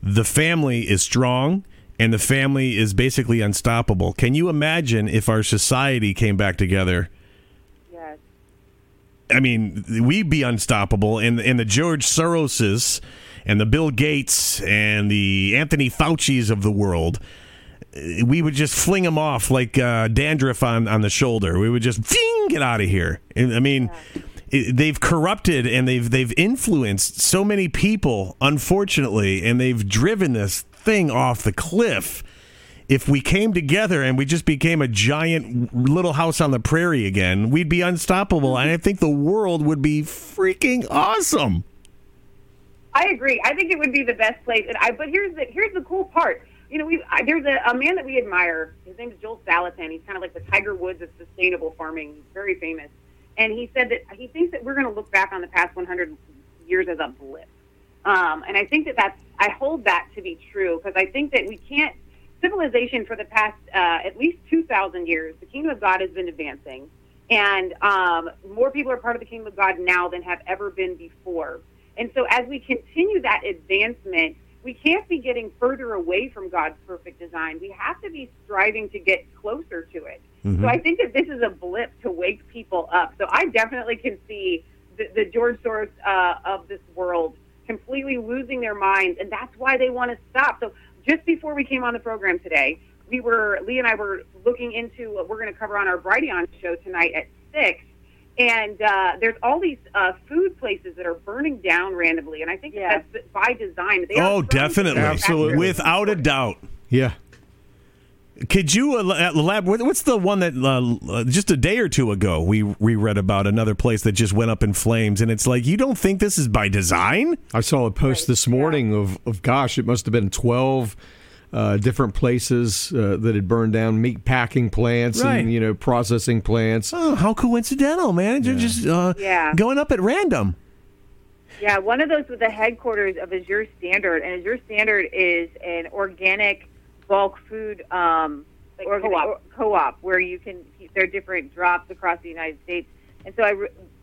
S2: the family is strong and the family is basically unstoppable. Can you imagine if our society came back together?
S4: Yes.
S2: I mean, we'd be unstoppable, and and the George Soroses and the Bill Gates and the Anthony Fauci's of the world, eh, we would just fling them off like uh, dandruff on on the shoulder. We would just ding, get out of here. I mean. it- They've corrupted and they've they've influenced so many people, unfortunately, and they've driven this thing off the cliff if we came together and we just became a giant little house on the prairie again, we'd be unstoppable. And I think the world would be freaking awesome.
S5: I agree. I think it would be the best place. And I, but here's the here's the cool part. You know, we there's a, a man that we admire. His name is Joel Salatin. He's kind of like the Tiger Woods of sustainable farming. He's very famous. And he said that he thinks that we're going to look back on the past 100 years as a blip. Um, and I think that that's I hold that to be true because I think that we can't civilization for the past uh, at least 2,000 years. The kingdom of God has been advancing, and um, more people are part of the kingdom of God now than have ever been before. And so, as we continue that advancement, we can't be getting further away from God's perfect design. We have to be striving to get closer to it. So I think that this is a blip to wake people up. So I definitely can see the, the George Soros uh, of this world completely losing their minds, and that's why they want to stop. So just before we came on the program today, we were Lee and I were looking into what we're going to cover on our Brighteon show tonight at six. And uh, there's all these uh, food places that are burning down randomly, and I think
S4: Yeah.
S5: that's by design. They
S2: Oh, definitely.
S3: Absolutely.
S2: Without a doubt.
S3: Yeah.
S2: Could you el- elaborate? What's the one that uh, just a day or two ago we we read about another place that just went up in flames, and it's like you don't think this is by design?
S3: I saw a post this morning of, of gosh, it must have been 12 uh, different places uh, that had burned down meat packing plants
S2: Right.
S3: and, you know, processing plants.
S2: Oh, how coincidental, man! They're just uh,
S4: Yeah.
S2: going up at random.
S4: Yeah, one of those was the headquarters of Azure Standard, and Azure Standard is an organic bulk food um,
S5: Like
S4: organ-
S5: co-op.
S4: or- co-op where you can there are different drops across the United States. And so I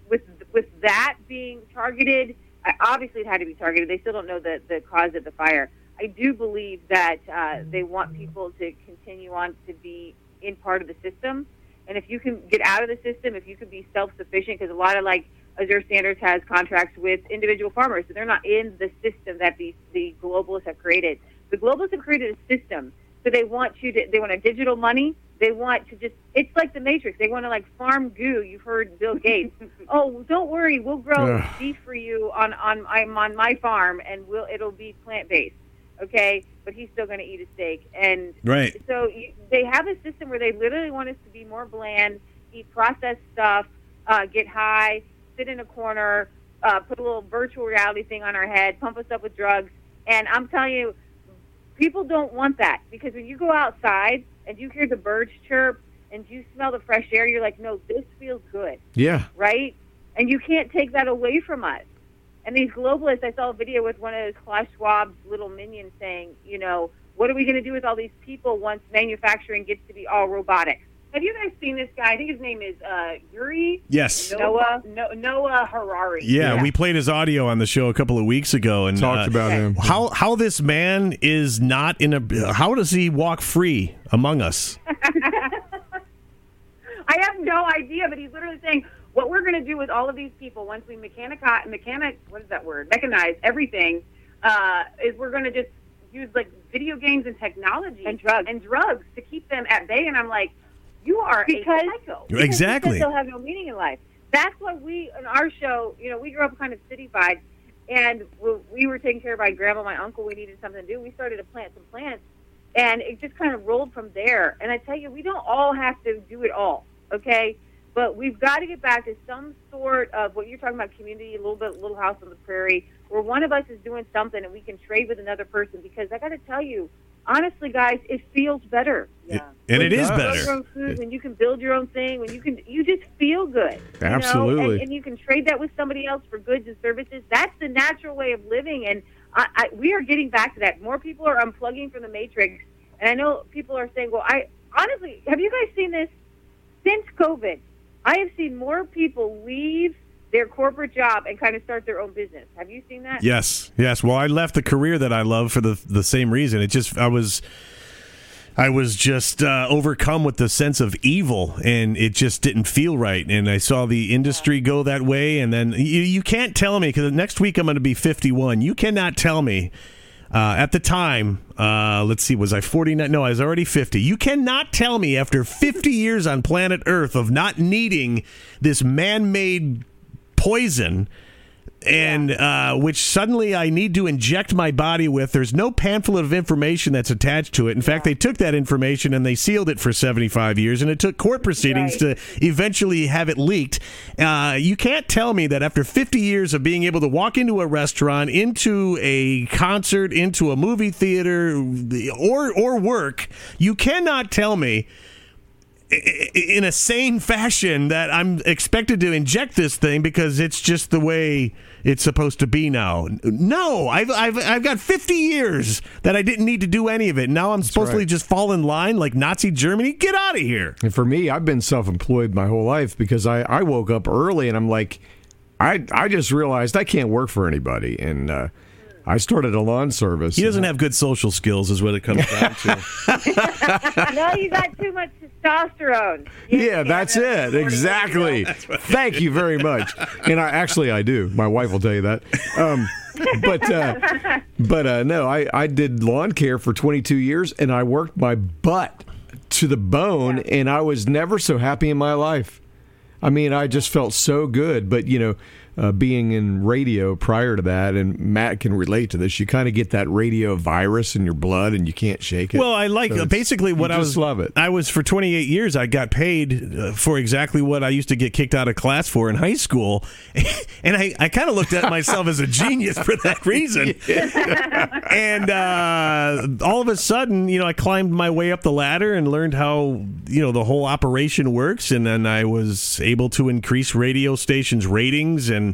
S4: with with that being targeted, I, obviously it had to be targeted. They still don't know the the cause of the fire. I do believe that uh, they want people to continue on to be in part of the system. And if you can get out of the system, if you can be self sufficient, because a lot of like Azure Standards has contracts with individual farmers, so they're not in the system that the the globalists have created. The globalists have created a system, so they want you to they want a digital money. They want to just it's like the Matrix. They want to like farm goo. You've heard Bill Gates. oh, don't worry, we'll grow beef for you on on I'm on my farm, and we'll it'll be plant based. Okay, but he's still going to eat a steak, and
S2: Right.
S4: so you, they have a system where they literally want us to be more bland, eat processed stuff, uh, get high, sit in a corner, uh, put a little virtual reality thing on our head, pump us up with drugs. And I'm telling you, people don't want that because when you go outside and you hear the birds chirp and you smell the fresh air, you're like, no, this feels good
S3: Yeah.
S4: right? And you can't take that away from us. And these globalists, I saw a video with one of Klaus Schwab's little minions saying, you know, what are we going to do with all these people once manufacturing gets to be all robotic?
S5: Have you guys seen this guy? I think his name is uh, Yuri
S2: Yes.
S5: Noah no, Noah Harari.
S2: Yeah, we played his audio on the show a couple of weeks ago and
S3: Talked
S2: uh,
S3: about him.
S2: how how this man is not in a how does he walk free among us?
S5: I have no idea, but he's literally saying what we're going to do with all of these people once we mechanic mechanic what is that word mechanize everything uh, is we're going to just use like video games and technology
S4: And drugs.
S5: and drugs to keep them at bay. And I'm like, you are
S4: Because-
S5: a psycho.
S4: Because
S2: Exactly.
S4: They'll have no meaning in life. That's what we in our show. You know, we grew up kind of city-fied, and we- we were taken care of my grandma, my uncle. We needed something to do. We started to plant some plants, and it just kind of rolled from there. And I tell you, we don't all have to do it all, okay? But we've got to get back to some sort of what you're talking about, community, a little bit, little house on the prairie, where one of us is doing something and we can trade with another person. Because I got to tell you, honestly, guys, it feels better.
S2: It- and it
S3: It
S2: is
S3: does.
S4: Build your
S2: better.
S4: own food, when you can build your own thing, when you can, you just feel good. you know?
S3: Absolutely.
S4: and, and you can trade that with somebody else for goods and services. That's the natural way of living, and I, I, we are getting back to that. More people are unplugging from the matrix, and I know people are saying, "Well, I honestly, have you guys seen this since COVID? I have seen more people leave their corporate job and kind of start their own business. Have you seen that?
S2: Yes, yes. Well, I left the career that I love for the the same reason. It just I was I was just uh, overcome with the sense of evil, and it just didn't feel right. And I saw the industry go that way, and then you, you can't tell me because next week I'm going to be 51. You cannot tell me. Uh, at the time, uh, let's see, was I 49? No, I was already 50. You cannot tell me after 50 years on planet Earth of not needing this man made poison and uh, which suddenly I need to inject my body with. There's no pamphlet of information that's attached to it. In fact, they took that information and they sealed it for 75 years, and it took court proceedings to eventually have it leaked. Uh, you can't tell me that after 50 years of being able to walk into a restaurant, into a concert, into a movie theater, or or work, you cannot tell me in a sane fashion that I'm expected to inject this thing because it's just the way it's supposed to be now. No, I've I've I've got 50 years that I didn't need to do any of it. Now I'm supposed to
S3: right.
S2: just fall in line like Nazi Germany. Get out of here.
S3: And for me, I've been self-employed my whole life because I, I woke up early and I'm like, I I just realized I can't work for anybody, and uh, I started a lawn service.
S2: He doesn't have good social skills, is what it comes down to.
S4: no, you got too much testosterone. You
S3: Yeah, that's it.
S4: 40
S3: Exactly. Thank you very much. And I actually I do. My wife will tell you that. Um, but uh, but uh, no, I I did lawn care for 22 years, and I worked my butt to the bone, and I was never so happy in my life. I mean, I just felt so good. But you know, uh, being in radio prior to that, and Matt can relate to this, you kind of get that radio virus in your blood, and you can't shake it.
S2: Well, I like
S3: So
S2: basically what I
S3: just
S2: was.
S3: love it.
S2: I was for 28 years. I got paid uh, for exactly what I used to get kicked out of class for in high school, and I, I kind of looked at myself as a genius for that reason. and uh, all of a sudden, you know, I climbed my way up the ladder and learned how you know the whole operation works, and then I was able to increase radio stations' ratings and.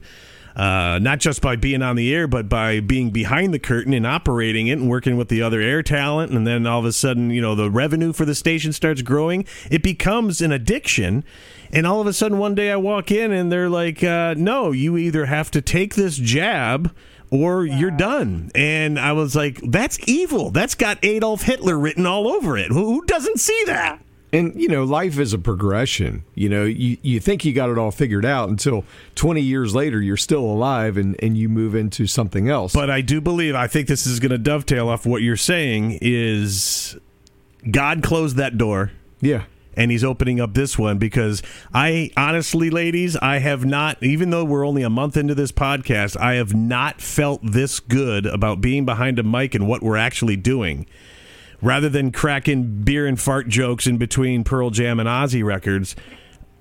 S2: Uh, not just by being on the air, but by being behind the curtain and operating it and working with the other air talent. And then all of a sudden, you know, the revenue for the station starts growing. It becomes an addiction. And all of a sudden, one day I walk in and they're like, uh, no, you either have to take this jab or you're done. And I was like, that's evil. That's got Adolf Hitler written all over it. Who doesn't see that?
S3: And you know, life is a progression. You know, you, you think you got it all figured out until 20 years later you're still alive and, and you move into something else.
S2: But I do believe, I think this is going to dovetail off what you're saying is God closed that door
S3: yeah.
S2: and he's opening up this one because I honestly, ladies, I have not, even though we're only a month into this podcast, I have not felt this good about being behind a mic and what we're actually doing. Rather than cracking beer and fart jokes in between Pearl Jam and Ozzy records,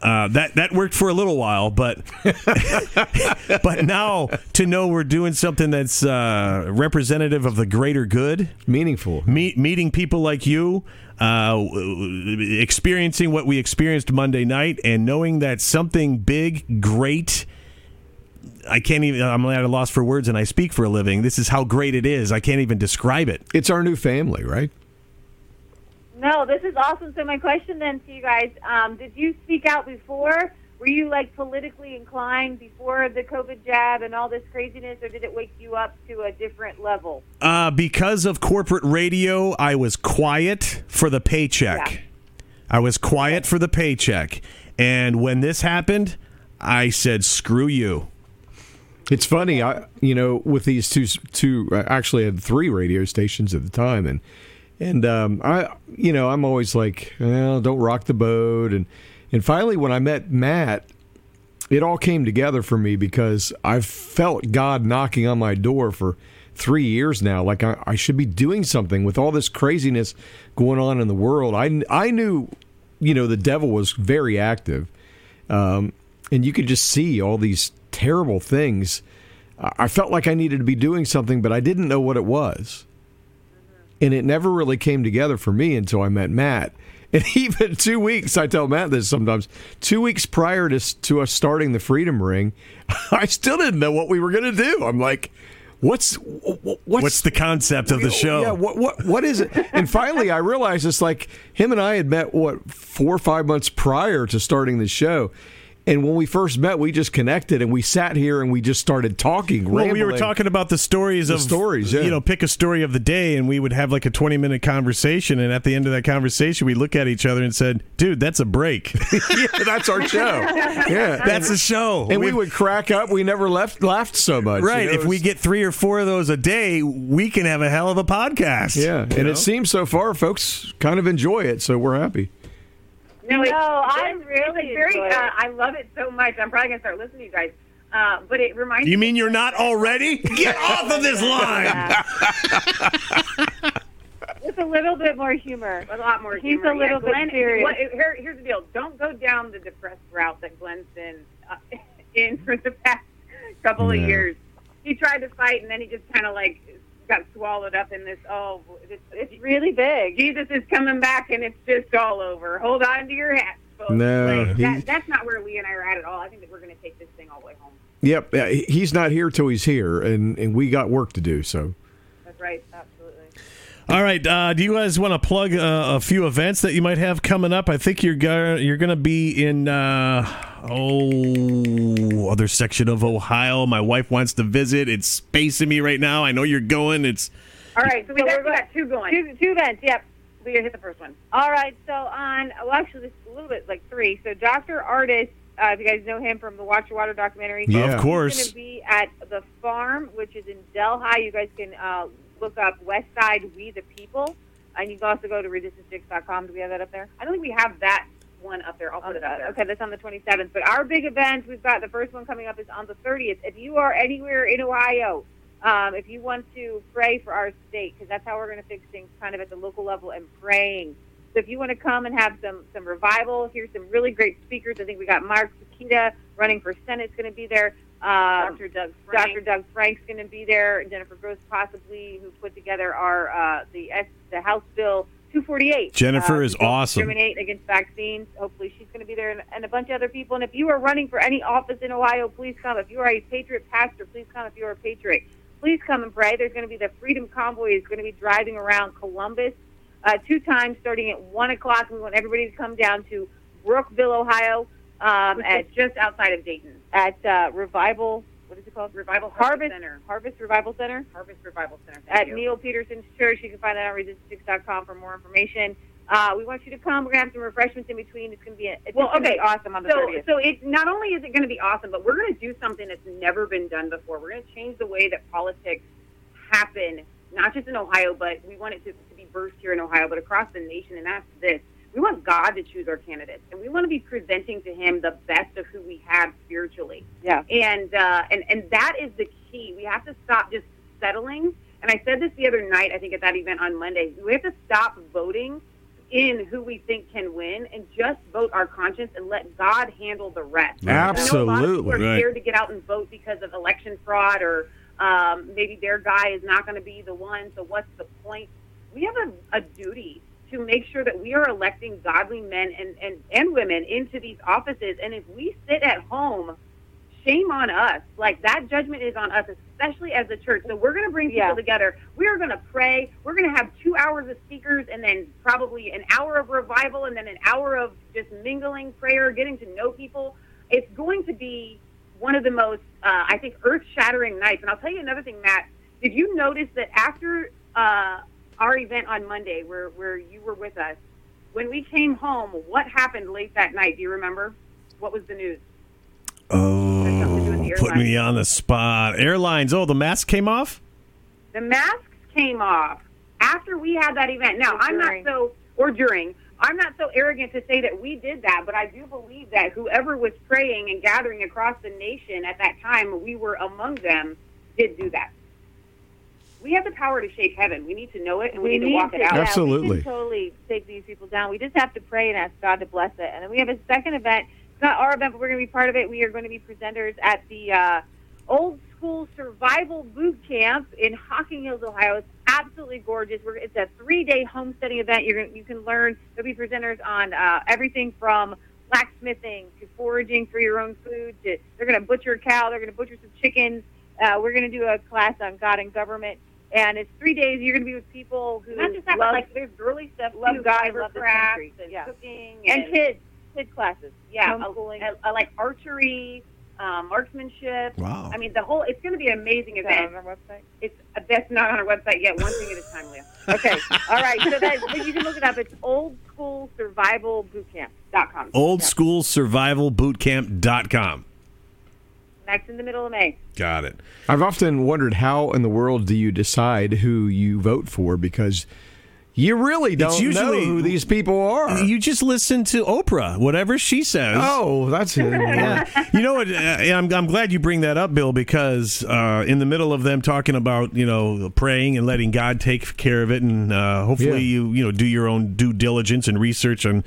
S2: uh, that that worked for a little while, but but now to know we're doing something that's uh, representative of the greater good,
S3: Meaningful.
S2: meet, meeting people like you, uh, experiencing what we experienced Monday night, and knowing that something big, great. I can't even. I'm at a loss for words, and I speak for a living. This is how great it is. I can't even describe it.
S3: It's our new family, right?
S4: No, this is awesome. So my question then to you guys: um, Did you speak out before? Were you like politically inclined before the COVID jab and all this craziness, or did it wake you up to a different level?
S2: Uh, because of corporate radio, I was quiet for the paycheck.
S4: Yeah.
S2: I was quiet for the paycheck. And when this happened, I said, screw you.
S3: It's funny, I you know, with these two two I actually had three radio stations at the time, and and um, I you know I'm always like, well, don't rock the boat, and and finally when I met Matt, it all came together for me because I've felt God knocking on my door for three years now. Like I, I should be doing something with all this craziness going on in the world. I I knew, you know, the devil was very active. Um, and you could just see all these terrible things. I felt like I needed to be doing something, but I didn't know what it was. And it never really came together for me until I met Matt. And even two weeks, I tell Matt this sometimes, two weeks prior to, to us starting the Freedom Ring, I still didn't know what we were going to do. I'm like, what's, what's,
S2: What's the concept of the show?
S3: yeah, what what what is it? And finally, I realized it's like him and I had met what four or five months prior to starting the show. And when we first met, we just connected and we sat here and we just started talking.
S2: Well, we were talking about the stories
S3: The
S2: of
S3: stories, yeah.
S2: You know, pick a story of the day, and we would have like a twenty-minute conversation. And at the end of that conversation, we look at each other and said, "Dude, that's a break.
S3: yeah, that's our show. Yeah,
S2: that's a show."
S3: and we
S2: We've-
S3: would crack up. We never left laughed so much. you
S2: right.
S3: know,
S2: if we get three or four of those a day, we can have a hell of a podcast.
S3: yeah, and
S2: know?
S3: it seems so far, folks kind of enjoy it, so we're happy.
S5: No, it's,
S4: No, I
S5: it's-
S4: really
S5: very. Uh, I love it so much. I'm probably gonna start listening to you guys. Uh, but it reminds
S2: You
S5: me.
S2: mean you're not already? Get off of this line.
S4: With a little bit more humor.
S5: a lot more.
S4: He's
S5: humor.
S4: a little
S5: yeah,
S4: bit serious.
S5: What, here, here's the deal. Don't go down the depressed route that Glenn's been uh, in for the past couple
S3: Yeah.
S5: of years. He tried to fight, and then he just kind of like got swallowed up in this. Oh, it's,
S4: It's really big.
S5: Jesus is coming back, and it's just all over. Hold on to your hats, folks.
S3: No,
S5: Like,
S3: he-
S5: that, that's not where Lee and I are at at all. I think that we're going to take this thing all the way home.
S3: Yep, he's not here till he's here, and and we got work to do. So
S5: That's right.
S4: Absolutely.
S2: All right. Uh, do you guys want to plug uh, a few events that you might have coming up? I think you're go- you're going to be in uh, oh other section of Ohio. My wife wants to visit. It's spacing me right now. I know you're going. It's
S5: All right, so we
S4: So
S5: got,
S4: we're
S5: got two going.
S4: Two, two events, yep.
S5: Leah, hit the first one.
S4: All right, so on, well, actually, this is a little bit like three. So Dr. Artist, uh, if you guys know him from the Watch Your Water documentary,
S3: Yeah.
S2: of
S4: He's
S2: course.
S4: going to be at the farm, which is in Delhi. You guys can uh, look up West Side We the People, and you can also go to resistancechicks.com. Do we have that up there?
S5: I don't think we have that one up there. I'll put it up there.
S4: Okay, that's on the 27th. But our big event, we've got the first one coming up is on the 30th. If you are anywhere in Ohio, um, if you want to pray for our state, because that's how we're going to fix things kind of at the local level and praying. So if you want to come and have some some revival, here's some really great speakers. I think we got Mark Pukita running for Senate is going to be there. Um,
S5: Dr. Doug Frank.
S4: Dr. Doug Frank's going to be there. Jennifer Gross possibly, who put together our uh, the S, the House Bill 248.
S2: Jennifer
S4: uh,
S2: is awesome.
S4: Discriminate against vaccines. Hopefully, she's going to be there, and, and a bunch of other people. And if you are running for any office in Ohio, please come. If you are a Patriot pastor, please come. If you are a Patriot, please come and pray. There's going to be the Freedom Convoy is going to be driving around Columbus uh, two times, starting at one o'clock. We want everybody to come down to Brookville, Ohio, um, at
S5: just outside of Dayton.
S4: at uh, Revival. What is it called?
S5: Revival Harvest
S4: Harvest
S5: Center.
S4: Harvest Revival Center
S5: Harvest Revival Center. Thank
S4: at
S5: you.
S4: Neil Peterson's church. You can find that on resistancechicks.com for more information. Uh, we want you to come. We're going to have some refreshments in between. It's going to be a, it's
S5: Well,
S4: gonna
S5: okay.
S4: be awesome on the
S5: so,
S4: 30th.
S5: so it not only is it going to be awesome, but we're going to do something that's never been done before. We're going to change the way that politics happen, not just in Ohio, but we want it to, to be burst here in Ohio, but across the nation. And that's this: we want God to choose our candidates, and we want to be presenting to Him the best of who we have spiritually.
S4: Yeah.
S5: And uh, and and that is the key. We have to stop just settling. And I said this the other night. I think at that event on Monday. We have to stop voting in who we think can win and just vote our conscience and let God handle the rest. I know a lot of people
S3: Absolutely.
S5: are
S2: Right.
S5: scared to get out and vote because of election fraud or um, maybe their guy is not going to be the one. So what's the point? We have a, a duty to make sure that we are electing godly men and, and, and women into these offices. And if we sit at home shame on us. Like that judgment is on us, especially as a church. So we're going to bring people
S4: Yeah.
S5: together. We are going to pray. We're going to have two hours of speakers, and then probably an hour of revival, and then an hour of just mingling, prayer, getting to know people. It's going to be one of the most, uh, I think, earth-shattering nights. And I'll tell you another thing, Matt. Did you notice that after uh, our event on Monday, where where you were with us, when we came home, what happened late that night? Do you remember? What was the news? something to do with
S2: Oh,
S5: the
S2: put me on the spot. Airlines. Oh, the mask came off.
S5: The masks came off after we had that event. Now, I'm not so, or during, I'm not so arrogant to say that we did that, but I do believe that whoever was praying and gathering across the nation at that time, we were among them, did do that. We have the power to shake heaven. We need to know it and we, need, to walk it out.
S4: yeah,
S3: Absolutely.
S4: we can totally take these people down. We just have to pray and ask God to bless it. And then we have a second event. It's not our event, but we're going to be part of it. We are going to be presenters at the uh, Old School Survival Boot Camp in Hocking Hills, Ohio. It's absolutely gorgeous. We're, it's a three-day homesteading event. You're gonna, you can learn. There'll be presenters on uh, everything from blacksmithing to foraging for your own food. To they're going to butcher a cow. They're going to butcher some chickens. Uh, we're going to do a class on God and government. And it's three days. You're going to be with people who
S5: Not just that, but
S4: love
S5: like there's girly stuff
S4: love
S5: too,
S4: God,
S5: fiber
S4: love this
S5: crafts and
S4: Yeah.
S5: cooking
S4: and kids, kid classes.
S5: Yeah,
S4: homeschooling.
S5: a, a, a, like archery, um, marksmanship.
S2: Wow.
S5: I mean, the whole. It's going to be an amazing
S4: Is that
S5: event.
S4: on our website?
S5: It's uh, that's not on our website yet. One thing at a time, Leah.
S4: Okay. All right. So that you can look it up. It's Old School Next in the middle of May.
S2: Got it.
S3: I've often wondered how in the world do you decide who you vote for because you really don't
S2: usually-
S3: know who these people are.
S2: You just listen to Oprah, whatever she says.
S3: oh, that's it.
S2: Yeah. you know what? Uh, I'm, I'm glad you bring that up, Bill, because uh, in the middle of them talking about you know praying and letting God take care of it, and uh, hopefully
S3: Yeah.
S2: you you know do your own due diligence and research on.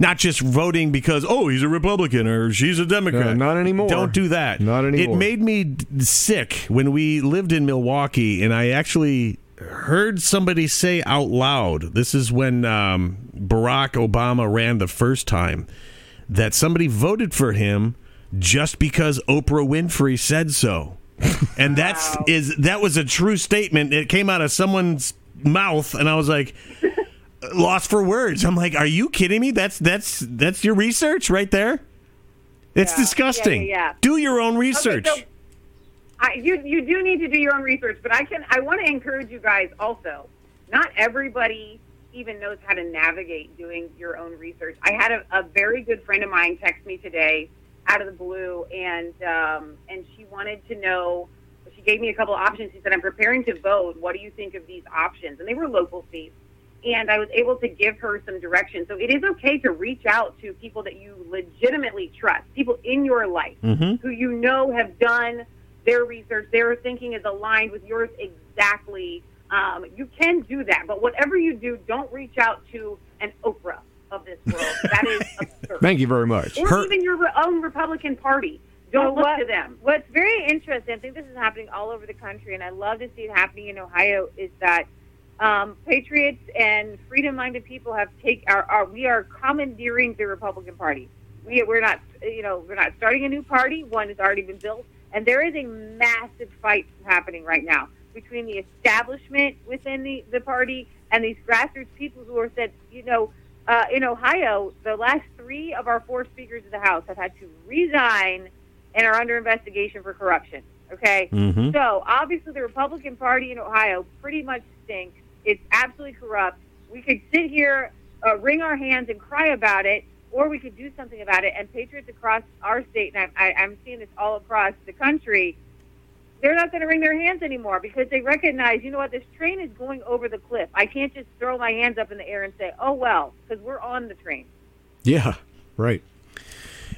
S2: Not just voting because oh he's a Republican or she's a Democrat.
S3: Not anymore.
S2: Don't do that.
S3: Not anymore.
S2: It made me sick when we lived in Milwaukee, and I actually heard somebody say out loud. This is when um, Barack Obama ran the first time that somebody voted for him just because Oprah Winfrey said so. And that's is that was a true statement. It came out of someone's mouth and I was like lost for words. I'm like, "Are you kidding me? That's that's that's your research right there?" It's
S5: Yeah.
S2: disgusting.
S4: Yeah, yeah.
S2: Do your own research.
S5: Okay, so I, you you do need to do your own research, but I can I want to encourage you guys also. Not everybody even knows how to navigate doing your own research. I had a, a very good friend of mine text me today out of the blue, and um, and she wanted to know. She gave me a couple of options. She said, "I'm preparing to vote. What do you think of these options?" And they were local seats. And I was able to give her some direction. So it is okay to reach out to people that you legitimately trust, people in your life
S2: Mhm.
S5: who you know have done their research, their thinking is aligned with yours exactly. Um, you can do that, but whatever you do, don't reach out to an Oprah of this world. That is absurd.
S3: Thank you very much.
S5: or
S2: Her-
S5: even your own Republican Party. Don't
S4: Well,
S5: look
S4: what-
S5: to them.
S4: What's very interesting, I think this is happening all over the country, and I love to see it happening in Ohio, is that um, patriots and freedom-minded people have take are, are we are commandeering the Republican Party. We we're not you know we're not starting a new party. One has already been built, and there is a massive fight happening right now between the establishment within the, the party and these grassroots people who are said you know uh, in Ohio, the last three of our four speakers of the House have had to resign and are under investigation for corruption. Okay,
S2: Mhm.
S4: so obviously the Republican Party in Ohio pretty much stinks. It's absolutely corrupt. We could sit here, uh, wring our hands, and cry about it, or we could do something about it. And patriots across our state, and I, I, I'm seeing this all across the country, they're not going to wring their hands anymore because they recognize, you know what, this train is going over the cliff. I can't just throw my hands up in the air and say, oh well, because we're on the train.
S3: Yeah, right.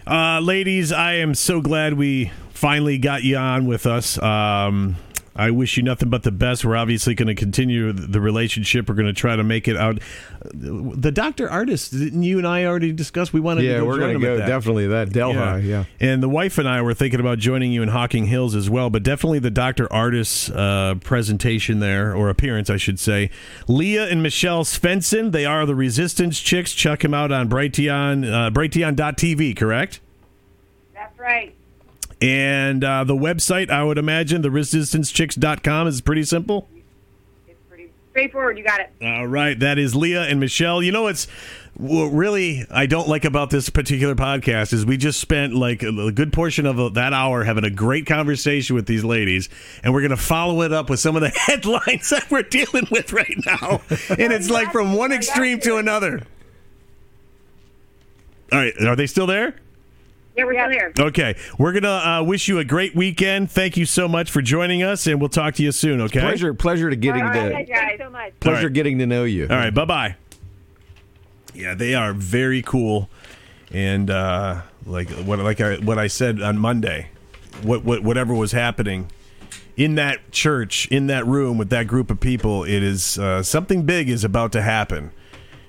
S2: Uh, ladies, I am so glad we finally got you on with us. Um, I wish you nothing but the best. We're obviously going to continue the relationship. We're going to try to make it out. The doctor artist, didn't you and I already discuss? We wanted
S3: Yeah,
S2: to go
S3: we're going to go
S2: that.
S3: definitely that Delhi. Yeah.
S2: And the wife and I were thinking about joining you in Hocking Hills as well, but definitely the Dr. artist uh, presentation there, or appearance, I should say. Leah and Michelle Svensson, they are the Resistance Chicks. Check them out on Brighteon, uh, Brighteon.tv, correct?
S5: That's right.
S2: And uh, the website, I would imagine, the resistancechicks.com is pretty simple.
S4: It's pretty straightforward. You got it.
S2: All right, that is Leah and Michelle. You know what's what really I don't like about this particular podcast is we just spent like a good portion of that hour having a great conversation with these ladies, and we're going to follow it up with some of the headlines that we're dealing with right now, and it's like from one extreme to another. All right, are they still there?
S4: Yeah, we're still here.
S2: Okay, we're gonna uh, wish you a great weekend. Thank you so much for joining us, and we'll talk to you soon. Okay,
S3: Pleasure, pleasure to getting
S4: All right,
S3: to
S4: guys, thanks so much.
S3: pleasure
S2: All right.
S3: getting to know you.
S2: All right, bye bye. Yeah, they are very cool, and uh, like what like I, what I said on Monday, what what whatever was happening in that church in that room with that group of people, it is uh, something big is about to happen,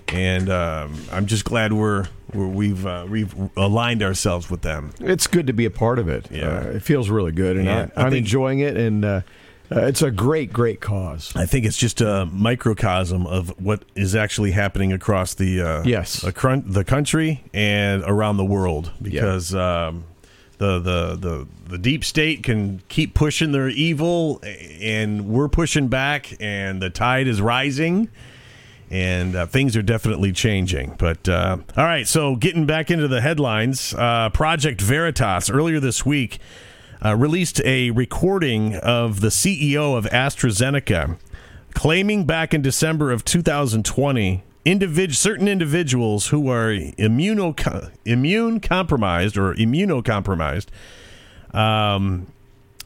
S2: and um, I'm just glad we're, we're we've uh, we've aligned ourselves with them.
S3: It's good to be a part of it.
S2: Yeah.
S3: Uh, it feels really good, and
S2: Yeah, I think-
S3: enjoying it, and uh, uh, it's a great, great cause.
S2: I think it's just a microcosm of what is actually happening across the uh,
S3: Yes.
S2: the, the country and around the world because um, the, the the the deep state can keep pushing their evil and we're pushing back and the tide is rising and uh, things are definitely changing. But uh, all right, so getting back into the headlines, uh, Project Veritas earlier this week uh, released a recording of the CEO of AstraZeneca claiming back in December of 2020. Individ- certain individuals who are immuno- immune compromised or immunocompromised um,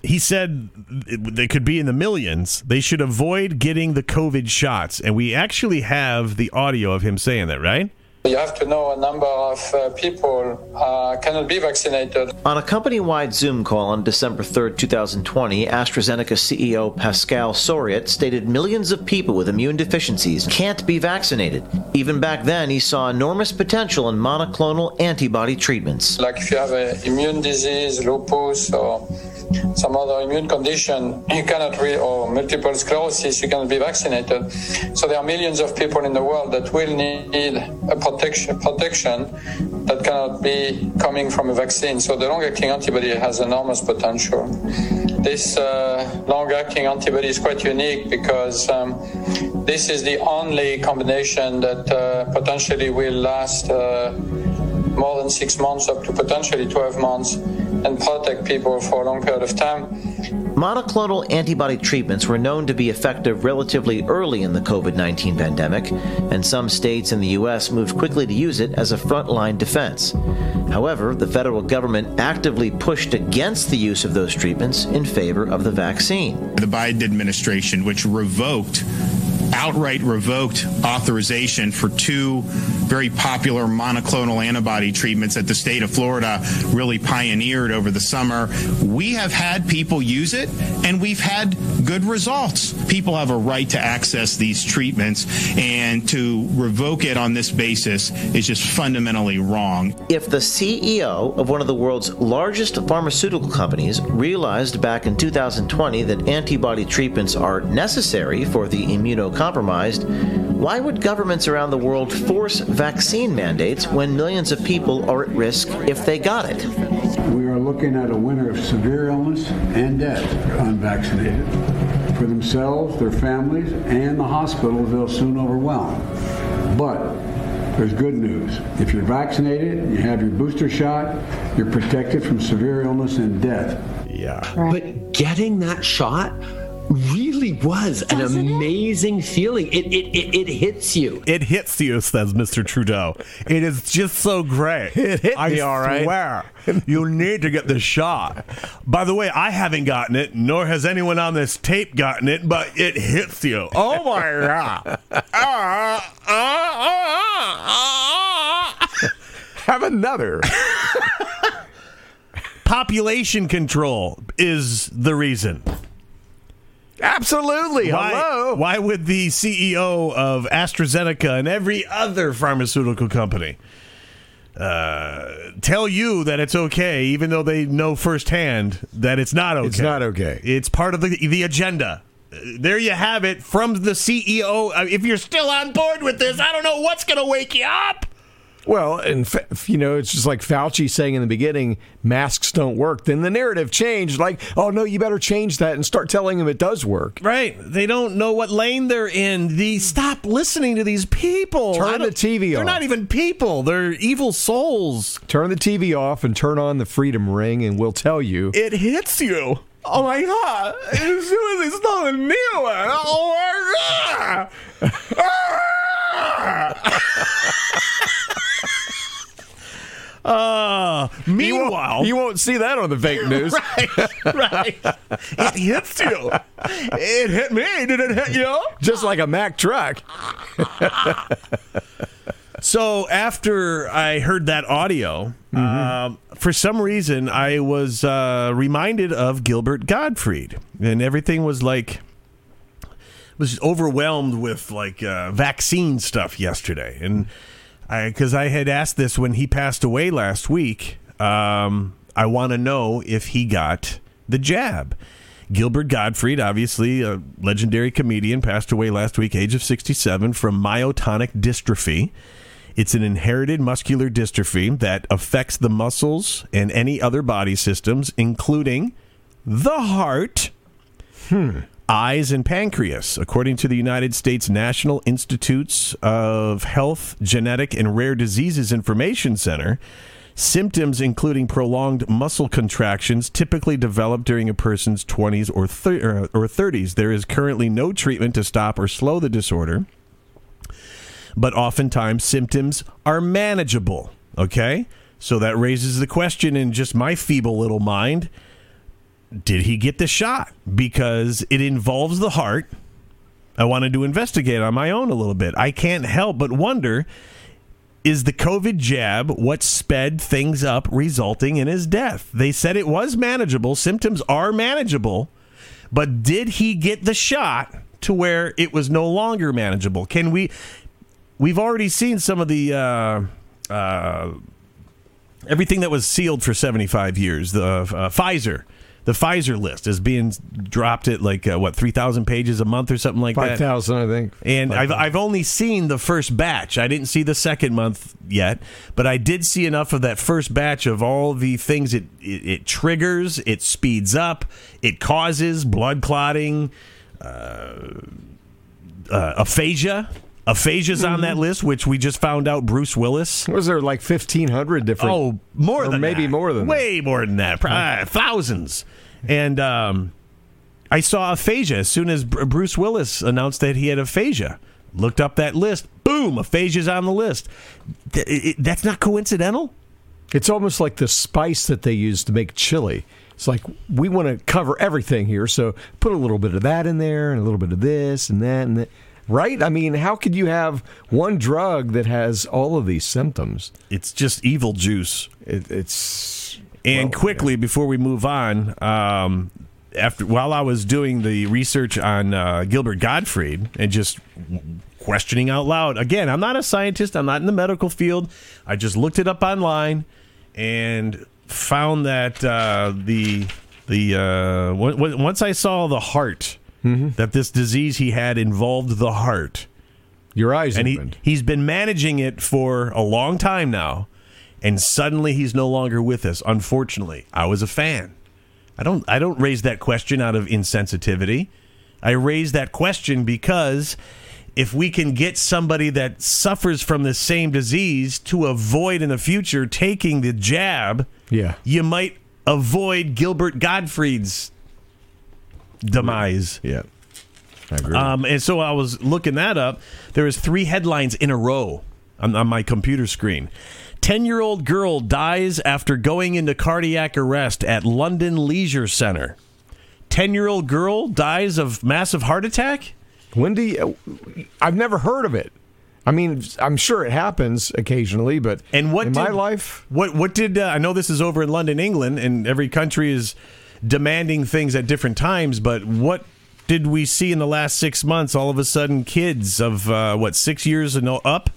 S2: he said they could be in the millions. They should avoid getting the COVID shots. And we actually have the audio of him saying that, right?
S6: You have to know a number of uh, people uh, cannot be vaccinated.
S7: On a company wide Zoom call on December 3, 2020, AstraZeneca CEO Pascal Soriot stated millions of people with immune deficiencies can't be vaccinated. Even back then, he saw enormous potential in monoclonal antibody treatments.
S6: Like if you have an immune disease, lupus, or some other immune condition, you cannot re- or multiple sclerosis, you cannot be vaccinated. So there are millions of people in the world that will need a protection, protection that cannot be coming from a vaccine. So the long-acting antibody has enormous potential. This uh, long-acting antibody is quite unique because um, this is the only combination that uh, potentially will last. Uh, more than six months, up to potentially 12 months, and protect people for a long period of time.
S7: Monoclonal antibody treatments were known to be effective relatively early in the COVID 19 pandemic, and some states in the U.S. moved quickly to use it as a frontline defense. However, the federal government actively pushed against the use of those treatments in favor of the vaccine.
S8: the Biden administration, which revoked, outright revoked authorization for two very popular monoclonal antibody treatments that the state of Florida really pioneered over the summer. We have had people use it and we've had good results. People have a right to access these treatments and to revoke it on this basis is just fundamentally wrong.
S7: If the CEO of one of the world's largest pharmaceutical companies realized back in 2020 that antibody treatments are necessary for the immunocompromised, why would governments around the world force vaccine mandates when millions of people are at risk if they got it?
S9: We are looking at a winter of severe illness and death for unvaccinated. For themselves, their families, and the hospitals they'll soon overwhelm. But there's good news. If you're vaccinated, you have your booster shot, you're protected from severe illness and death.
S2: Yeah.
S10: But getting that shot really was an amazing feeling. It, it, it, it hits you.
S2: It hits you, says Mr. Trudeau. It is just so great.
S3: It hit
S2: I
S3: me all right.
S2: swear, you need to get the shot. By the way, I haven't gotten it, nor has anyone on this tape gotten it, but it hits you. Oh my god! Ah, ah, ah.
S3: Have another.
S2: Population control is the reason.
S3: Absolutely.
S2: Why,
S3: Hello.
S2: why would the CEO of AstraZeneca and every other pharmaceutical company uh, tell you that it's okay, even though they know firsthand that it's not okay?
S3: It's not okay.
S2: It's part of the the agenda. Uh, There you have it from the CEO. Uh, If you're still on board with this, I don't know what's going to wake you up.
S3: Well, and you know, it's just like Fauci saying in the beginning, masks don't work. Then the narrative changed, like, oh no, you better change that and start telling them it does work.
S2: Right. They don't know what lane they're in. The stop listening to these people.
S3: Turn the TV
S2: They're
S3: off.
S2: not even people. They're evil souls.
S3: Turn the TV off and turn on the Freedom Ring, and we'll tell you.
S2: It hits you. Oh my god! As soon as it's not a new one. Oh my god! Ah! Uh, meanwhile,
S3: you won't see that on the fake news.
S2: right, right. It hits you. It hit me. Did it hit you?
S3: Just like a Mack truck.
S2: So after I heard that audio, um, for some reason I was uh, reminded of Gilbert Gottfried, and everything was like was overwhelmed with like uh, vaccine stuff yesterday, and I because I had asked this when he passed away last week. Um, I want to know if he got the jab. Gilbert Gottfried, obviously a legendary comedian, passed away last week, age of 67, from myotonic dystrophy. It's an inherited muscular dystrophy that affects the muscles and any other body systems, including the heart, eyes, and pancreas, according to the United States National Institutes of Health, Genetic, and Rare Diseases Information Center. Symptoms including prolonged muscle contractions typically develop during a person's 20s or, thir- or 30s. There is currently no treatment to stop or slow the disorder but oftentimes symptoms are manageable. Okay? So that raises the question in just my feeble little mind did he get the shot? Because it involves the heart. I wanted to investigate on my own a little bit. I can't help but wonder is the COVID jab what sped things up, resulting in his death? They said it was manageable. Symptoms are manageable. But did he get the shot to where it was no longer manageable? Can we? We've already seen some of the uh, uh, everything that was sealed for seventy five years. The uh, Pfizer, the Pfizer list is being dropped at like uh, what three thousand pages a month or something like that.
S3: Five thousand, I think.
S2: And I've, I've only seen the first batch. I didn't see the second month yet, but I did see enough of that first batch of all the things it, it, it triggers, it speeds up, it causes blood clotting, uh, uh, aphasia. Aphasia's on that list, which we just found out Bruce Willis.
S3: Was there like fifteen hundred different?
S2: Oh, more
S3: or
S2: than
S3: maybe
S2: that.
S3: more than
S2: way more than that, Probably thousands. And um, I saw aphasia as soon as Bruce Willis announced that he had aphasia. Looked up that list. Boom, aphasia's on the list. Th- it- that's not coincidental.
S3: It's almost like the spice that they use to make chili. It's like we want to cover everything here, so put a little bit of that in there and a little bit of this and that and that. Right? I mean, how could you have one drug that has all of these symptoms?
S2: It's just evil juice.
S3: It, it's
S2: And quickly before we move on, um, after while I was doing the research on uh, Gilbert Gottfried and just questioning out loud, again, I'm not a scientist. I'm not in the medical field. I just looked it up online and found that uh, the the uh, w- w- once I saw the heart Mm-hmm. that this disease he had involved the heart.
S3: Your eyes
S2: and He, he's been managing it for a long time now, and suddenly he's no longer with us. Unfortunately, I was a fan. I don't I don't raise that question out of insensitivity. I raise that question because if we can get somebody that suffers from the same disease to avoid in the future taking the jab,
S3: Yeah.
S2: you might avoid Gilbert Gottfried's demise.
S3: Yeah. I agree.
S2: Um, and so I was looking that up. There was three headlines in a row on, on my computer screen. Ten-year-old girl dies after going into cardiac arrest at London Leisure Center. Ten-year-old girl dies of massive heart attack.
S3: Wendy, I've never heard of it. I mean, I'm sure it happens occasionally, but
S2: And what
S3: in
S2: did,
S3: my life,
S2: What what did uh, I know? This is over in London, England, and every country is demanding things at different times. But what did we see in the last six months? All of a sudden, kids of uh, what six years and up,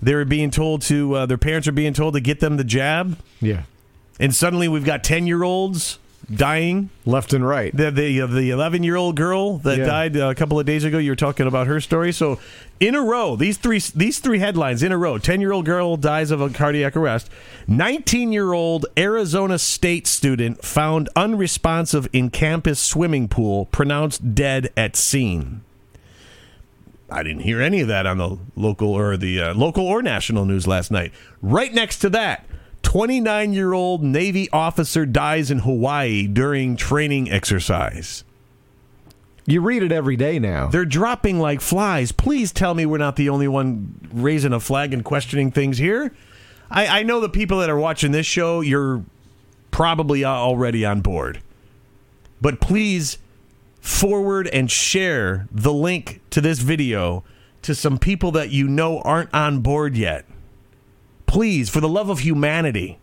S2: they're being told to uh, their parents are being told to get them the jab,
S3: yeah.
S2: and suddenly we've got ten year olds dying
S3: left and right.
S2: The the uh, the 11 year old girl that
S3: Yeah.
S2: died a couple of days ago. You were talking about her story. So in a row, these three these three headlines in a row. 10 year old girl dies of a cardiac arrest. 19 year old Arizona State student found unresponsive in campus swimming pool, pronounced dead at scene. I didn't hear any of that on the local or the uh, local or national news last night. Right next to that, 29 year old Navy officer dies in Hawaii during training exercise.
S3: You read it every day now.
S2: They're dropping like flies. Please tell me we're not the only one raising a flag and questioning things here. I, I know the people that are watching this show, you're probably uh, already on board. But please forward and share the link to this video to some people that you know aren't on board yet. Please, for the love of humanity.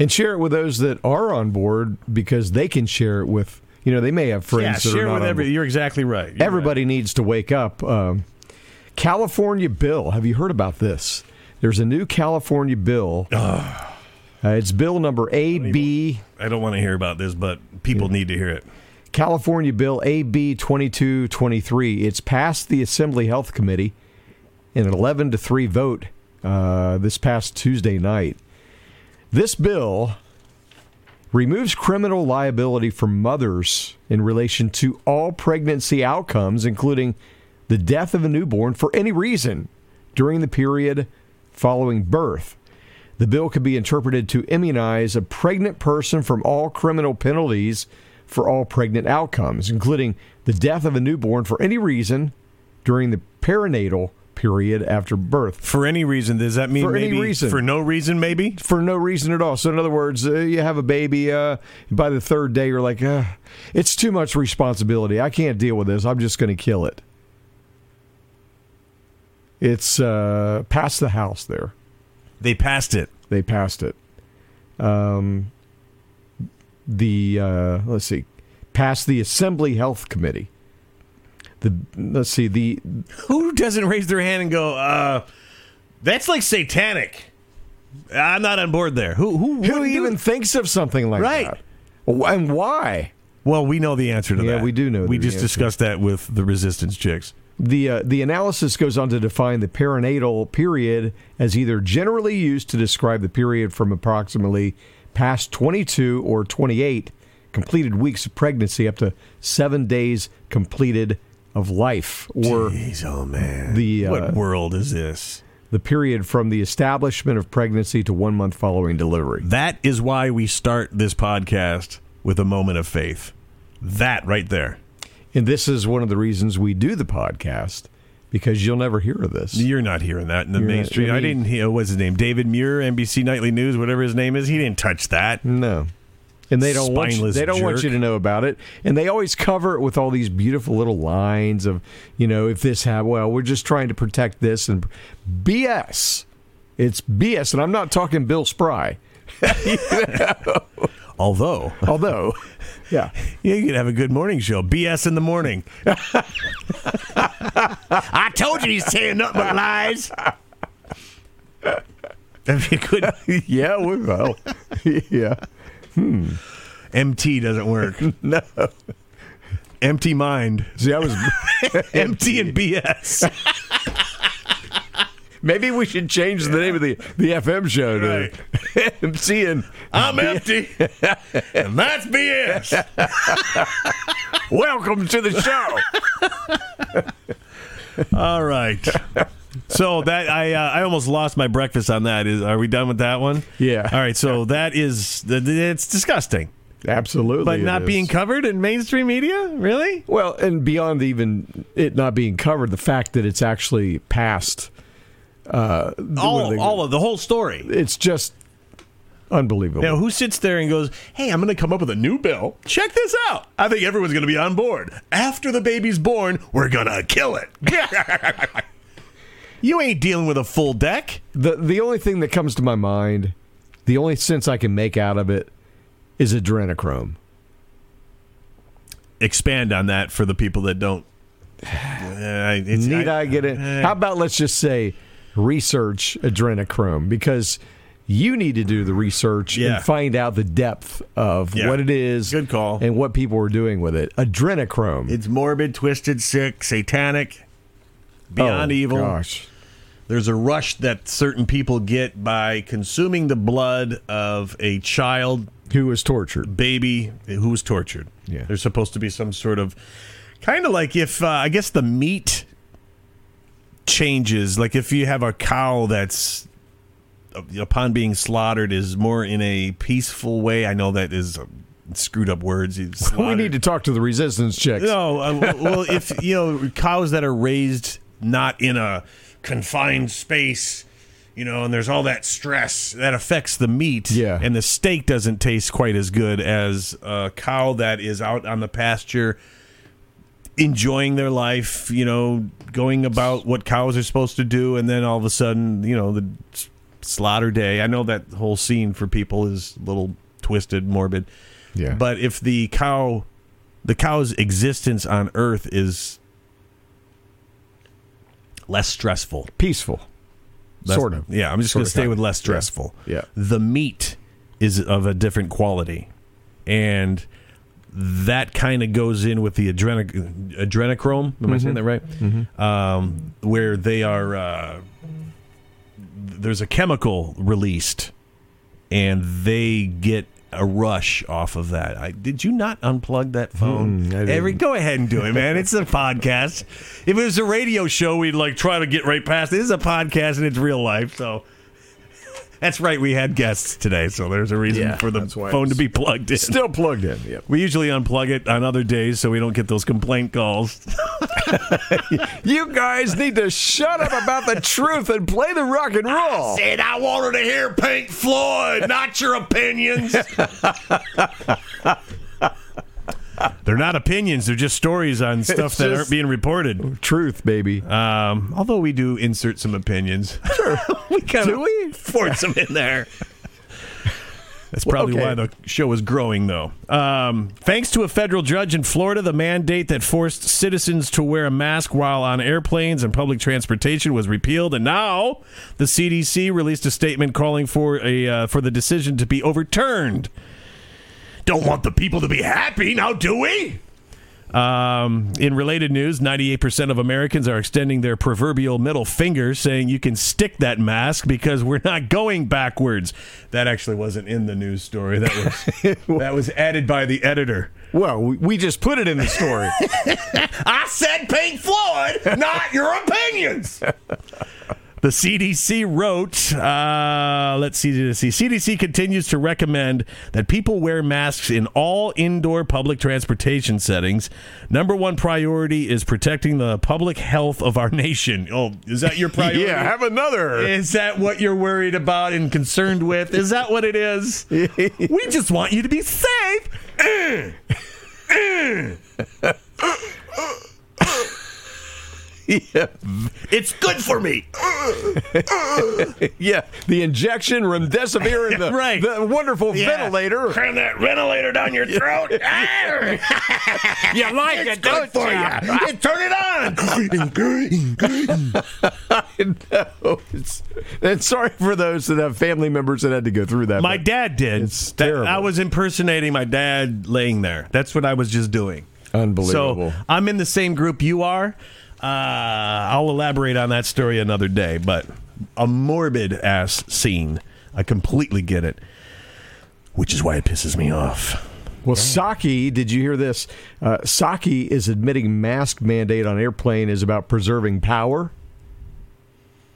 S3: And share it with those that are on board because they can share it with, you know, they may have friends
S2: Yeah,
S3: that
S2: share
S3: are not
S2: with
S3: on
S2: every.
S3: board.
S2: You're exactly right. You're
S3: Everybody needs to wake up. Um, California bill. Have you heard about this? There's a new California bill. Uh, it's bill number AB.
S2: I don't want to hear about this, but people need to hear it.
S3: California Bill AB 2223. It's passed the Assembly Health Committee in an 11 to 3 vote uh, this past Tuesday night. This bill removes criminal liability for mothers in relation to all pregnancy outcomes, including the death of a newborn for any reason during the period following birth. The bill could be interpreted to immunize a pregnant person from all criminal penalties for all pregnant outcomes, including the death of a newborn for any reason during the perinatal period after birth.
S2: For any reason, does that mean
S3: For any reason.
S2: for no reason? Maybe
S3: For no reason at all. So, in other words, uh, you have a baby. Uh, by the third day, you're like, uh, it's too much responsibility. I can't deal with this. I'm just going to kill it. It's uh, past the house there.
S2: they passed it.
S3: They passed it. Um, the uh, let's see, passed the Assembly Health Committee. The let's see the
S2: Who doesn't raise their hand and go, uh, "That's like satanic"? I'm not on board there. Who who,
S3: who even thinks of something like
S2: Right.
S3: that, and why?
S2: Well, we know the answer to
S3: Yeah,
S2: that.
S3: we do know
S2: We just
S3: answer.
S2: discussed that with the resistance chicks.
S3: The uh, the analysis goes on to define the perinatal period as either generally used to describe the period from approximately past 22 or 28 completed weeks of pregnancy up to seven days completed of life, or
S2: Jeez, oh man,
S3: the uh,
S2: what world is this?
S3: the period from the establishment of pregnancy to one month following delivery.
S2: That is why we start this podcast with a moment of faith. That right there.
S3: And this is one of the reasons we do the podcast because you'll never hear of this.
S2: You're not hearing that in the
S3: You're
S2: mainstream.
S3: I
S2: I,
S3: mean-
S2: didn't hear. What's his name? David Muir, NBC Nightly News, whatever his name is. He didn't touch that.
S3: No. And they don't want you, they don't want you to know about it, and they always cover it with all these beautiful little lines of, you know, if this happened, well, we're just trying to protect this and BS. It's BS, and I'm not talking Bill Spry.
S2: Although,
S3: Although, yeah,
S2: yeah, you could have a good morning show. BS in the morning. I told you he's saying nothing but lies. That'd be good.
S3: yeah, we- well, yeah, Hmm.
S2: MT doesn't work.
S3: no.
S2: Empty mind.
S3: See, I was
S2: Empty and BS.
S3: maybe we should change the name of the the FM show to MC and
S2: I'm empty, and that's BS.
S3: welcome to the show.
S2: All right. So that I uh, I almost lost my breakfast on that. Is are we done with that one?
S3: Yeah.
S2: All right. So that is it's disgusting,
S3: Absolutely,
S2: but not
S3: is.
S2: being covered in mainstream media. Really?
S3: Well, and beyond even it not being covered, the fact that it's actually passed. Uh,
S2: All
S3: they-
S2: all of the whole story.
S3: it's just unbelievable.
S2: Now, who sits there and goes, "Hey, I'm going to come up with a new bill. Check this out. I think everyone's going to be on board. After the baby's born, we're going to kill it." you ain't dealing with a full deck.
S3: the the only thing that comes to my mind, the only sense I can make out of it, is adrenochrome.
S2: Expand on that for the people that don't. Uh,
S3: Need I, get it?
S2: eh.
S3: How about let's just say research adrenochrome because You need to do the research
S2: Yeah.
S3: and find out the depth of
S2: Yeah.
S3: what it is.
S2: Good call.
S3: And what people are doing with it. Adrenochrome.
S2: It's morbid, twisted, sick, satanic, beyond
S3: Oh,
S2: evil.
S3: Gosh.
S2: There's a rush that certain people get by consuming the blood of a child
S3: Who was tortured.
S2: baby who was tortured.
S3: Yeah.
S2: There's supposed to be some sort of kind of like if uh, I guess the meat changes, like if you have a cow that's uh, upon being slaughtered is more in a peaceful way. I know that is uh, screwed up words.
S3: We need to talk to the resistance chicks.
S2: No, uh, well, if you know cows that are raised not in a confined space, you know, and there's all that stress that affects the meat.
S3: Yeah.
S2: and the steak doesn't taste quite as good as a cow that is out on the pasture, enjoying their life. You know, going about what cows are supposed to do, and then all of a sudden, you know, the slaughter day. I know that whole scene for people is a little twisted, morbid.
S3: Yeah.
S2: But if the cow, the cow's existence on Earth is less stressful,
S3: Peaceful. sort of.
S2: Yeah, I'm just going to stay
S3: kind
S2: with less stressful.
S3: Yeah.
S2: The meat is of a different quality, and that kind of goes in with the adrenic- adrenochrome. Am I saying that right? Um, where they are. Uh, there's a chemical released, and they get a rush off of that. I, did you not unplug that phone?
S3: Mm,
S2: Every, go ahead and do it, man. It's a podcast. If it was a radio show, we'd like try to get right past. it. This is a podcast and it's real life, so that's right. We had guests today, so there's a reason
S3: Yeah,
S2: for the phone to be plugged in.
S3: Still plugged in. Yep.
S2: we usually unplug it on other days so we don't get those complaint calls.
S3: You guys need to shut up about the truth and play the rock and roll.
S2: Said I wanted to hear Pink Floyd, not your opinions. they're not opinions; they're just stories on stuff that aren't being reported.
S3: Truth, baby.
S2: Um, although we do insert some opinions, sure, we kind
S3: Do
S2: of
S3: we?
S2: force them in there. That's probably
S3: okay.
S2: why the show is growing, though. Um, thanks to a federal judge in Florida, the mandate that forced citizens to wear a mask while on airplanes and public transportation was repealed, and now the CDC released a statement calling for a uh, for the decision to be overturned. Don't want the people to be happy now, do we? Um, in related news, 98% of Americans are extending their proverbial middle finger, saying you can stick that mask because we're not going backwards. That actually wasn't in the news story. That was that was added by the editor.
S3: Well, we, we just put it in the story.
S2: I said Pink Floyd, not your opinions. The CDC wrote, uh, let's see. CDC continues to recommend that people wear masks in all indoor public transportation settings. Number one priority is protecting the public health of our nation. Oh, is that your priority?
S3: yeah, have another.
S2: Is that what you're worried about and concerned with? Is that what it is? we just want you to be safe.
S3: yeah.
S2: It's good for me.
S3: yeah, the injection, remdesivir, and the,
S2: Right.
S3: the wonderful
S2: Yeah.
S3: ventilator.
S2: Cram that ventilator down your throat.
S3: you like
S2: it's good for you. Turn it on.
S3: no, it's, and sorry for those that have family members that had to go through that.
S2: My dad did.
S3: It's
S2: That-
S3: terrible.
S2: I was impersonating my dad laying there. That's what I was just doing.
S3: Unbelievable.
S2: So I'm in the same group you are. Uh, I'll elaborate on that story another day, but a morbid ass scene. I completely get it, which is why it pisses me off.
S3: Well, Psaki, did you hear this? Uh, Psaki is admitting mask mandate on airplane is about preserving power.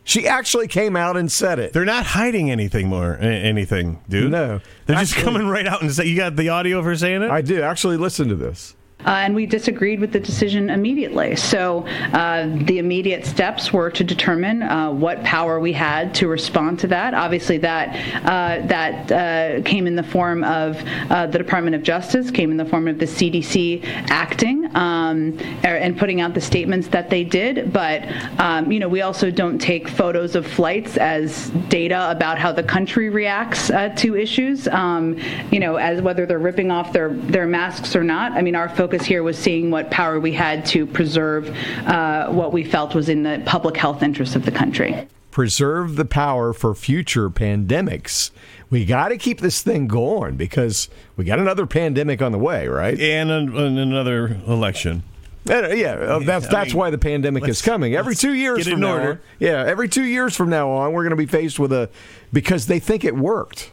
S3: She actually came out and said it.
S2: They're not hiding anything more, anything, dude.
S3: No.
S2: they're just coming right out and say, "You got the audio of her saying it."
S3: I do actually listen to this.
S11: Uh, and we disagreed with the decision immediately. So uh, the immediate steps were to determine uh, what power we had to respond to that. Obviously, that uh, that uh, came in the form of uh, the Department of Justice, came in the form of the CDC acting um, er- and putting out the statements that they did. But um, you know, we also don't take photos of flights as data about how the country reacts to issues. Um, you know, as whether they're ripping off their their masks or not. I mean, our focus here was seeing what power we had to preserve uh, what we felt was in the public health interest of the country.
S3: preserve the power for future pandemics. We got to keep this thing going because we got another pandemic on the way, right?
S2: And, an, and another election.
S3: Uh, yeah, uh, that's
S2: I
S3: that's
S2: mean,
S3: why the pandemic is coming. Every two years
S2: get
S3: from
S2: in
S3: now,
S2: order.
S3: on- yeah, every two years from now on, we're going to be faced with a because they think it worked.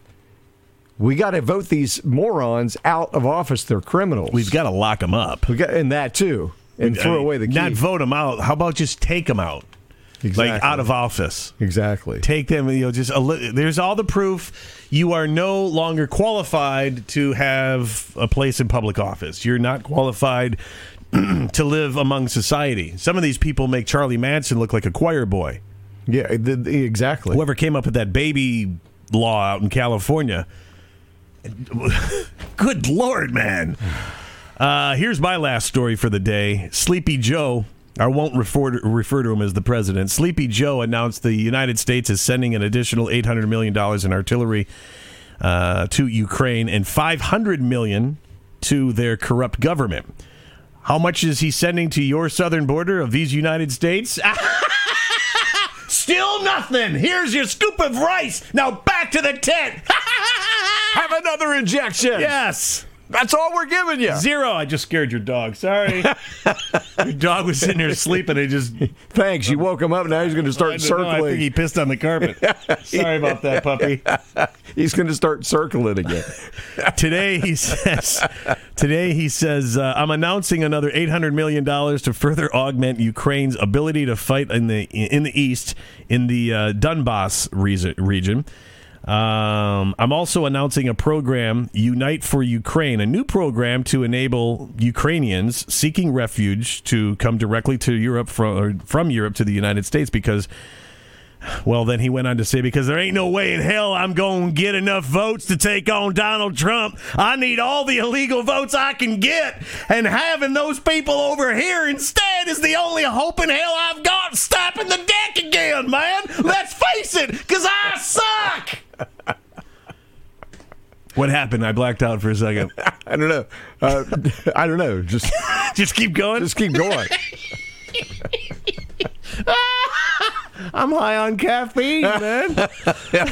S3: We got to vote these morons out of office. They're criminals.
S2: We've got to lock them up.
S3: We got and that too, and throw away the key.
S2: Not vote them out. How about just take them out?
S3: Exactly.
S2: Like out of office.
S3: exactly.
S2: Take them, you know, just a li- there's all the proof you are no longer qualified to have a place in public office. You're not qualified to live among society. Some of these people make Charlie Manson look like a choir boy.
S3: Yeah, the, the- exactly.
S2: Whoever came up with that baby law out in California. Good lord, man. Uh, here's my last story for the day. Sleepy Joe, I won't refer to, refer to him as the president. Sleepy Joe announced the United States is sending an additional $800 million in artillery uh, to Ukraine and 500 million to their corrupt government. How much is he sending to your southern border of these United States? Still nothing. Here's your scoop of rice. Now back to the tent.
S3: Have another injection.
S2: yes.
S3: That's all we're giving you.
S2: Zero. I just scared your dog. Sorry. your dog was sitting there sleeping. He just
S3: Thanks. You woke him up. Now he's going to start
S2: don't know, I think
S3: circling.
S2: he pissed on the carpet. Sorry about that, puppy.
S3: he's going to start circling again.
S2: Today he says. Today he says, uh, "I'm announcing another 800 million dollars to further augment Ukraine's ability to fight in the in the east in the uh, Donbass region." Um, I'm also announcing a program, Unite for Ukraine, a new program to enable Ukrainians seeking refuge to come directly to Europe from, from Europe to the United States because well, then he went on to say, because there ain't no way in hell I'm going to get enough votes to take on Donald Trump. I need all the illegal votes I can get. And having those people over here instead is the only hope in hell I've got stopping the deck again, man. Let's face it, because I suck. What happened? I blacked out for a second.
S3: I don't know. Uh, I don't know. Just
S2: Just keep going.
S3: just keep going.
S2: I'm high on caffeine, man.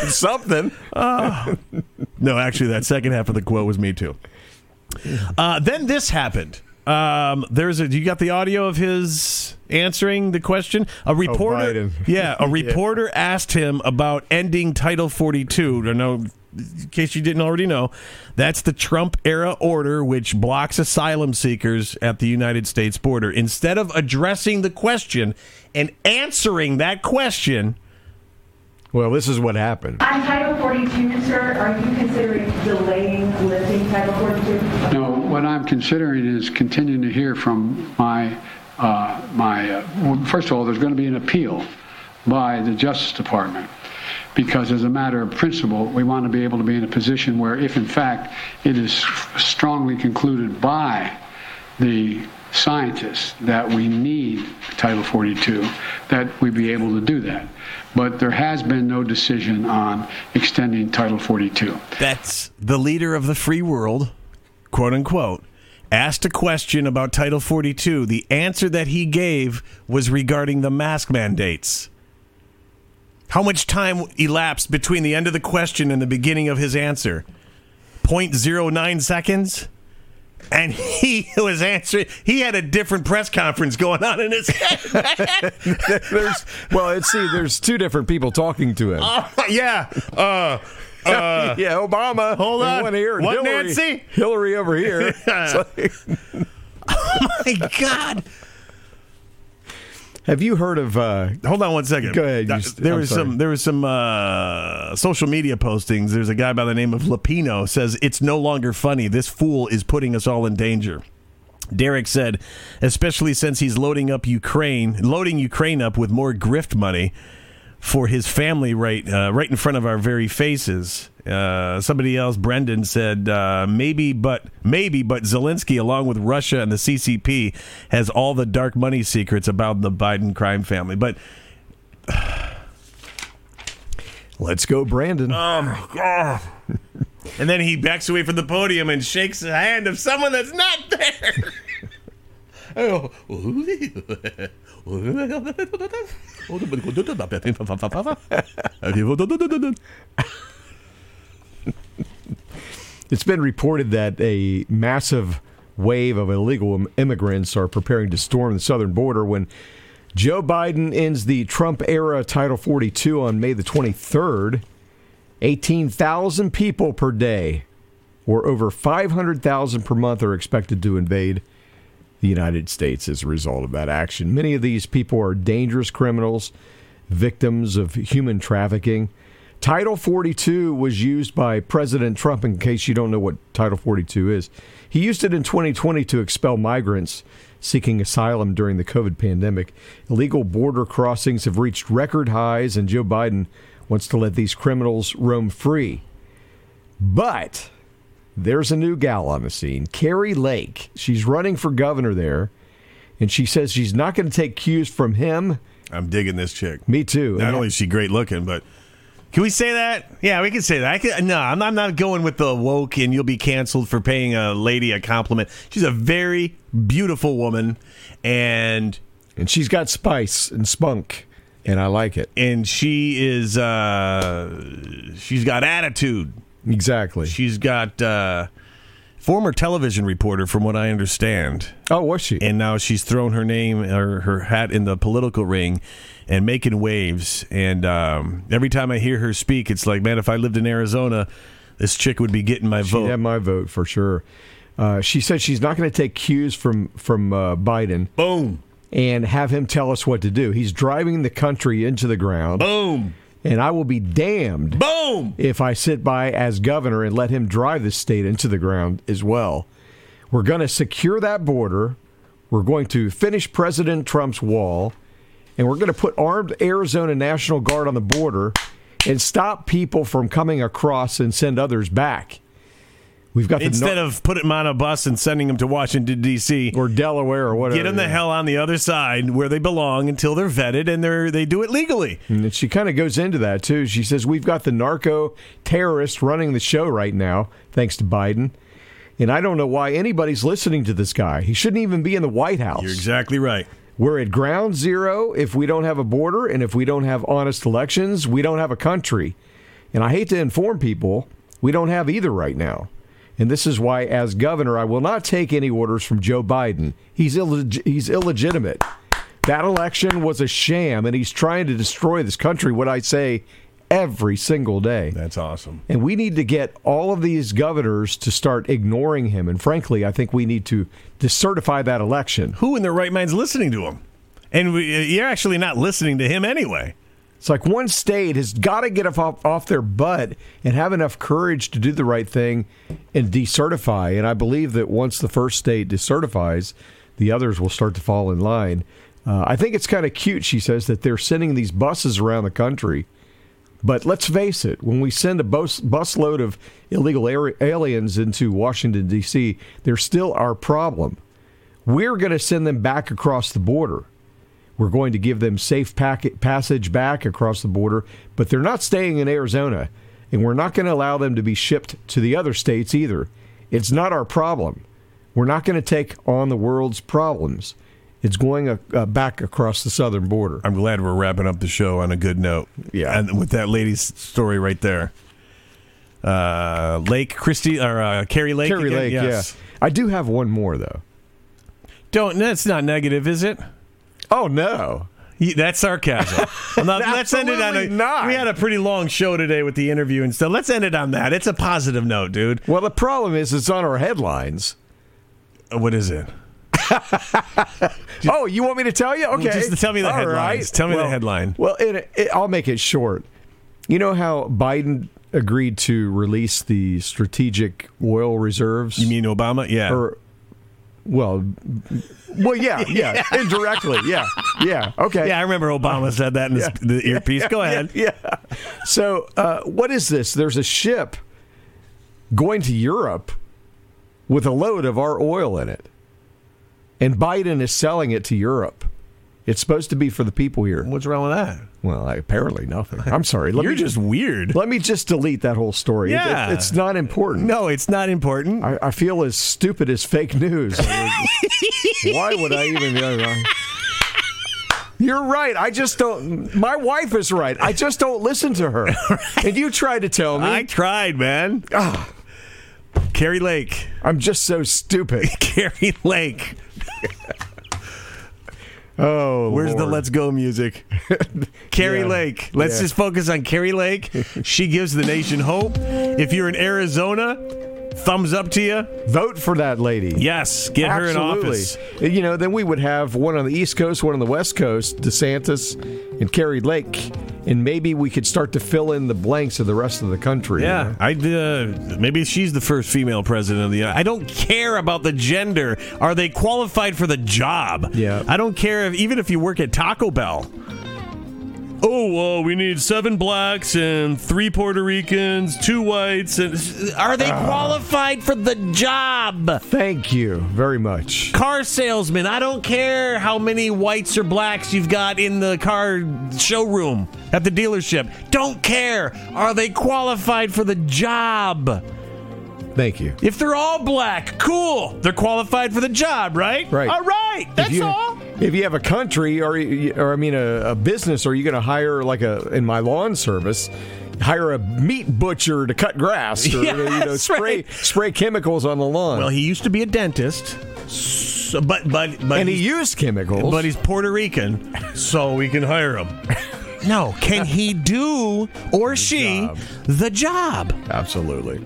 S3: Something.
S2: No, actually, that second half of the quote was me too. Uh, then this happened. Um, there's a. You got the audio of his answering the question. A reporter,
S3: Biden.
S2: yeah, a reporter asked him about ending Title 42. I know, in case you didn't already know, that's the Trump era order which blocks asylum seekers at the United States border. Instead of addressing the question and answering that question,
S3: Well, this is what happened.
S12: On Title 42, sir, are you considering delaying lifting Title 42?
S9: What I'm considering is continuing to hear from my, uh, my, uh, well, first of all, there's going to be an appeal by the Justice Department. Because as a matter of principle, we want to be able to be in a position where if in fact it is strongly concluded by the scientists that we need Title 42, that we be able to do that. But there has been no decision on extending Title 42.
S2: That's the leader of the free world, quote unquote, asked a question about Title 42. The answer that he gave was regarding the mask mandates. How much time elapsed between the end of the question and the beginning of his answer? 0.09 seconds? And he was answering. He had a different press conference going on in his head.
S3: there's well, let's see. There's two different people talking to him.
S2: Oh, yeah. Uh, uh,
S3: yeah, Obama.
S2: hold on.
S3: One here.
S2: What,
S3: Hillary,
S2: Nancy?
S3: Hillary over here. Like-
S2: oh my God.
S3: have you heard of? Uh,
S2: Hold on one second.
S3: Go ahead,
S2: Uh, there
S3: I'm
S2: was some. There was some uh, social media postings. There's a guy by the name of Lapino says it's no longer funny. This fool is putting us all in danger. Derek said, especially since he's loading up Ukraine, loading Ukraine up with more grift money for his family right uh, right in front of our very faces. Uh, somebody else, Brendan, said uh, maybe, but maybe, but Zelensky, along with Russia and the CCP, has all the dark money secrets about the Biden crime family. But
S3: let's go, Brandon.
S2: Oh my god! and then he backs away from the podium and shakes the hand of someone that's not there.
S3: It's been reported that a massive wave of illegal immigrants are preparing to storm the southern border when Joe Biden ends the Trump era Title 42 on May the 23rd. 18,000 people per day, or over 500,000 per month, are expected to invade the United States as a result of that action. Many of these people are dangerous criminals, victims of human trafficking. Title 42 was used by President Trump, in case you don't know what Title 42 is. He used it in 2020 to expel migrants seeking asylum during the COVID pandemic. Illegal border crossings have reached record highs, and Joe Biden wants to let these criminals roam free. But there's a new gal on the scene, Kari Lake. She's running for governor there, and she says she's not going to take cues from him.
S2: I'm digging this chick.
S3: Me too.
S2: Not
S3: And-
S2: only is she great looking, but can we say that? Yeah, we can say that. I can, no, I'm, I'm not going with the woke and you'll be canceled for paying a lady a compliment. She's a very beautiful woman, and
S3: and she's got spice and spunk, and I like it.
S2: And she is, uh, she's got attitude.
S3: Exactly.
S2: She's got uh, former television reporter, from what I understand.
S3: Oh, was she?
S2: And now she's thrown her name or her hat in the political ring and making waves. And um, every time I hear her speak, it's like, man, if I lived in Arizona, this chick would be getting my
S3: She'd
S2: vote.
S3: have my vote for sure. Uh, she said she's not going to take cues from from uh, Biden.
S2: Boom.
S3: And have him tell us what to do. He's driving the country into the ground.
S2: Boom.
S3: And I will be damned.
S2: Boom.
S3: If I sit by as governor and let him drive the state into the ground as well. We're going to secure that border. We're going to finish President Trump's wall. And we're going to put armed Arizona National Guard on the border and stop people from coming across and send others back. We've got the
S2: Instead
S3: no-
S2: of putting them on a bus and sending them to Washington D.C.
S3: or Delaware or whatever,
S2: get them the hell on the other side where they belong until they're vetted and they're they do it legally.
S3: And she kind of goes into that too. She says we've got the narco terrorist running the show right now, thanks to Biden. And I don't know why anybody's listening to this guy. He shouldn't even be in the White House.
S2: You're exactly right.
S3: We're at ground zero if we don't have a border and if we don't have honest elections, we don't have a country. And I hate to inform people, we don't have either right now. And this is why, as governor, I will not take any orders from Joe Biden. He's, illeg- he's illegitimate. That election was a sham, and he's trying to destroy this country, what I say every single day.
S2: That's awesome.
S3: And we need to get all of these governors to start ignoring him. And frankly, I think we need to decertify that election.
S2: Who in their right mind's listening to him? And we, uh, you're actually not listening to him anyway.
S3: It's like one state has got to get off, off their butt and have enough courage to do the right thing and decertify. And I believe that once the first state decertifies, the others will start to fall in line. Uh, I think it's kind of cute, she says, that they're sending these buses around the country. But let's face it, when we send a bus busload of illegal aliens into Washington, D.C., they're still our problem. We're going to send them back across the border. We're going to give them safe packet passage back across the border, but they're not staying in Arizona, and we're not going to allow them to be shipped to the other states either. It's not our problem. We're not going to take on the world's problems. It's going uh, uh, back across the southern border.
S2: I'm glad we're wrapping up the show on a good note.
S3: Yeah.
S2: And with that lady's story right there. Uh, Lake Christie or uh, Kari Lake.
S3: Kari
S2: again?
S3: Lake,
S2: Yes.
S3: yeah. I do have one more though.
S2: Don't. That's not negative, is it?
S3: Oh no.
S2: That's sarcasm. Well, now, let's end it on a.
S3: Not.
S2: We had a pretty long show today with the interview and stuff. Let's end it on that. It's a positive note, dude.
S3: Well, the problem is it's on our headlines.
S2: Uh, What is it?
S3: oh, you want me to tell you? Okay,
S2: just tell me the
S3: All
S2: headlines.
S3: right.
S2: Tell me the headline.
S3: Well, it, it, I'll make it short. You know how Biden agreed to release the strategic oil reserves?
S2: You mean Obama? Yeah.
S3: Or, well, well, yeah, yeah, indirectly, yeah, yeah. Okay.
S2: Yeah, I remember Obama said that in
S3: Yeah.
S2: the earpiece. Go ahead.
S3: Yeah. yeah. So, uh, what is this? There's a ship going to Europe with a load of our oil in it, and Biden is selling it to Europe. It's supposed to be for the people here.
S2: What's wrong with that?
S3: Well, I, apparently nothing. I'm sorry. Let
S2: You're
S3: me
S2: just weird.
S3: Let me just delete that whole story.
S2: Yeah.
S3: it- it's not important.
S2: No, it's not important.
S3: I, I feel as stupid as fake news. Why would I even? uh, You're right. I just don't. My wife is right. I just don't listen to her. And you tried to tell me.
S2: I tried, man.
S3: Ah,
S2: Kari Lake.
S3: I'm just so stupid.
S2: Kari Lake.
S3: Oh,
S2: Where's the Let's Go music? Kari
S3: Yeah.
S2: Lake. Let's
S3: Yeah.
S2: just focus on Kari Lake. She gives the nation hope. If you're in Arizona, thumbs up to you.
S3: Vote for that lady.
S2: Yes, get her in office.
S3: You know, then we would have one on the East Coast, one on the West Coast, DeSantis and Kari Lake, and maybe we could start to fill in the blanks of the rest of the country. you
S2: Yeah,
S3: know?
S2: I uh, maybe she's the first female president of the. I don't care about the gender. Are they qualified for the job?
S3: Yeah.
S2: I don't care if even if you work at Taco Bell. Oh, well, we need seven blacks and three Puerto Ricans, two whites, and are they ah. qualified for the job?
S3: Thank you very much.
S2: Car salesman. I don't care how many whites or blacks you've got in the car showroom at the dealership. Don't care. Are they qualified for the job?
S3: Thank you.
S2: If they're all black, cool. They're qualified for the job, right?
S3: Right.
S2: All right. That's all.
S3: If you have a country or, or I mean, a, a business, are you going to hire like a in my lawn service? Hire a meat butcher to cut grass, or you know, spray
S2: right.
S3: spray chemicals on the lawn.
S2: Well, he used to be a dentist, so, but but but
S3: and he used chemicals.
S2: but he's Puerto Rican, so we can hire him. No, can he do or she
S3: job.
S2: the job?
S3: Absolutely.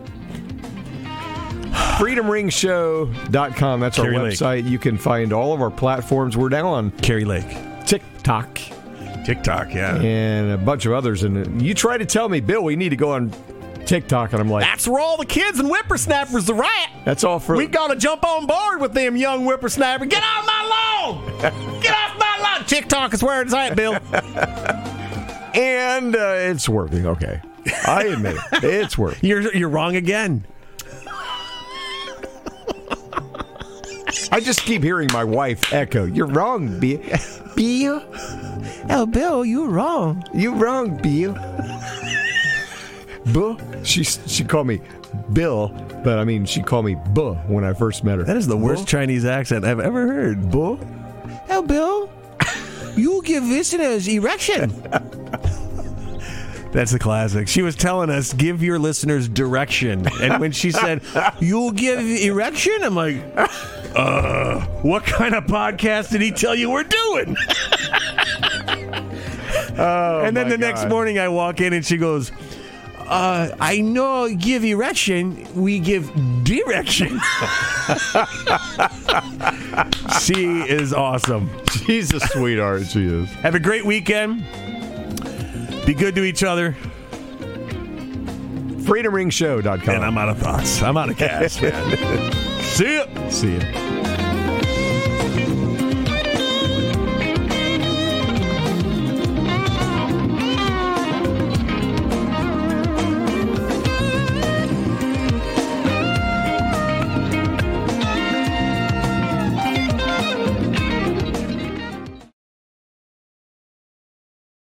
S3: FreedomRingShow.com. That's our
S2: Kari Lake.
S3: website. You can find all of our platforms. We're now on
S2: Kari Lake,
S3: TikTok
S2: TikTok, yeah.
S3: and a bunch of others. And you try to tell me, Bill, we need to go on TikTok, and I'm like,
S2: That's where all the kids and whippersnappers are at.
S3: that's all for.
S2: We gotta jump on board with them young whippersnappers. Get off my lawn! Get off my lawn! TikTok is where it's at, Bill.
S3: and uh, it's working. Okay, I admit it. It's working.
S2: You're you're wrong again.
S3: I just keep hearing my wife echo. You're wrong, Bill. Bill.
S2: Oh, Bill, you're wrong.
S3: You're wrong, Bill. Buh. She she called me Bill, but I mean she called me Buh when I first met her.
S2: That is the worst
S3: Buh?
S2: Chinese accent I've ever heard.
S3: Buh.
S2: Oh, Bill, you give listeners erection. That's a classic. She was telling us, give your listeners direction. And when she said, you'll give erection, I'm like, uh, what kind of podcast did he tell you we're doing?
S3: Oh,
S2: and then the next morning I walk in and she goes, uh, I know give erection, we give direction. she is awesome.
S3: She's a sweetheart. She is.
S2: Have a great weekend. Be good to each other.
S3: FreedomRingShow.com.
S2: And I'm out of thoughts. I'm out of gas, man. See ya.
S3: See you.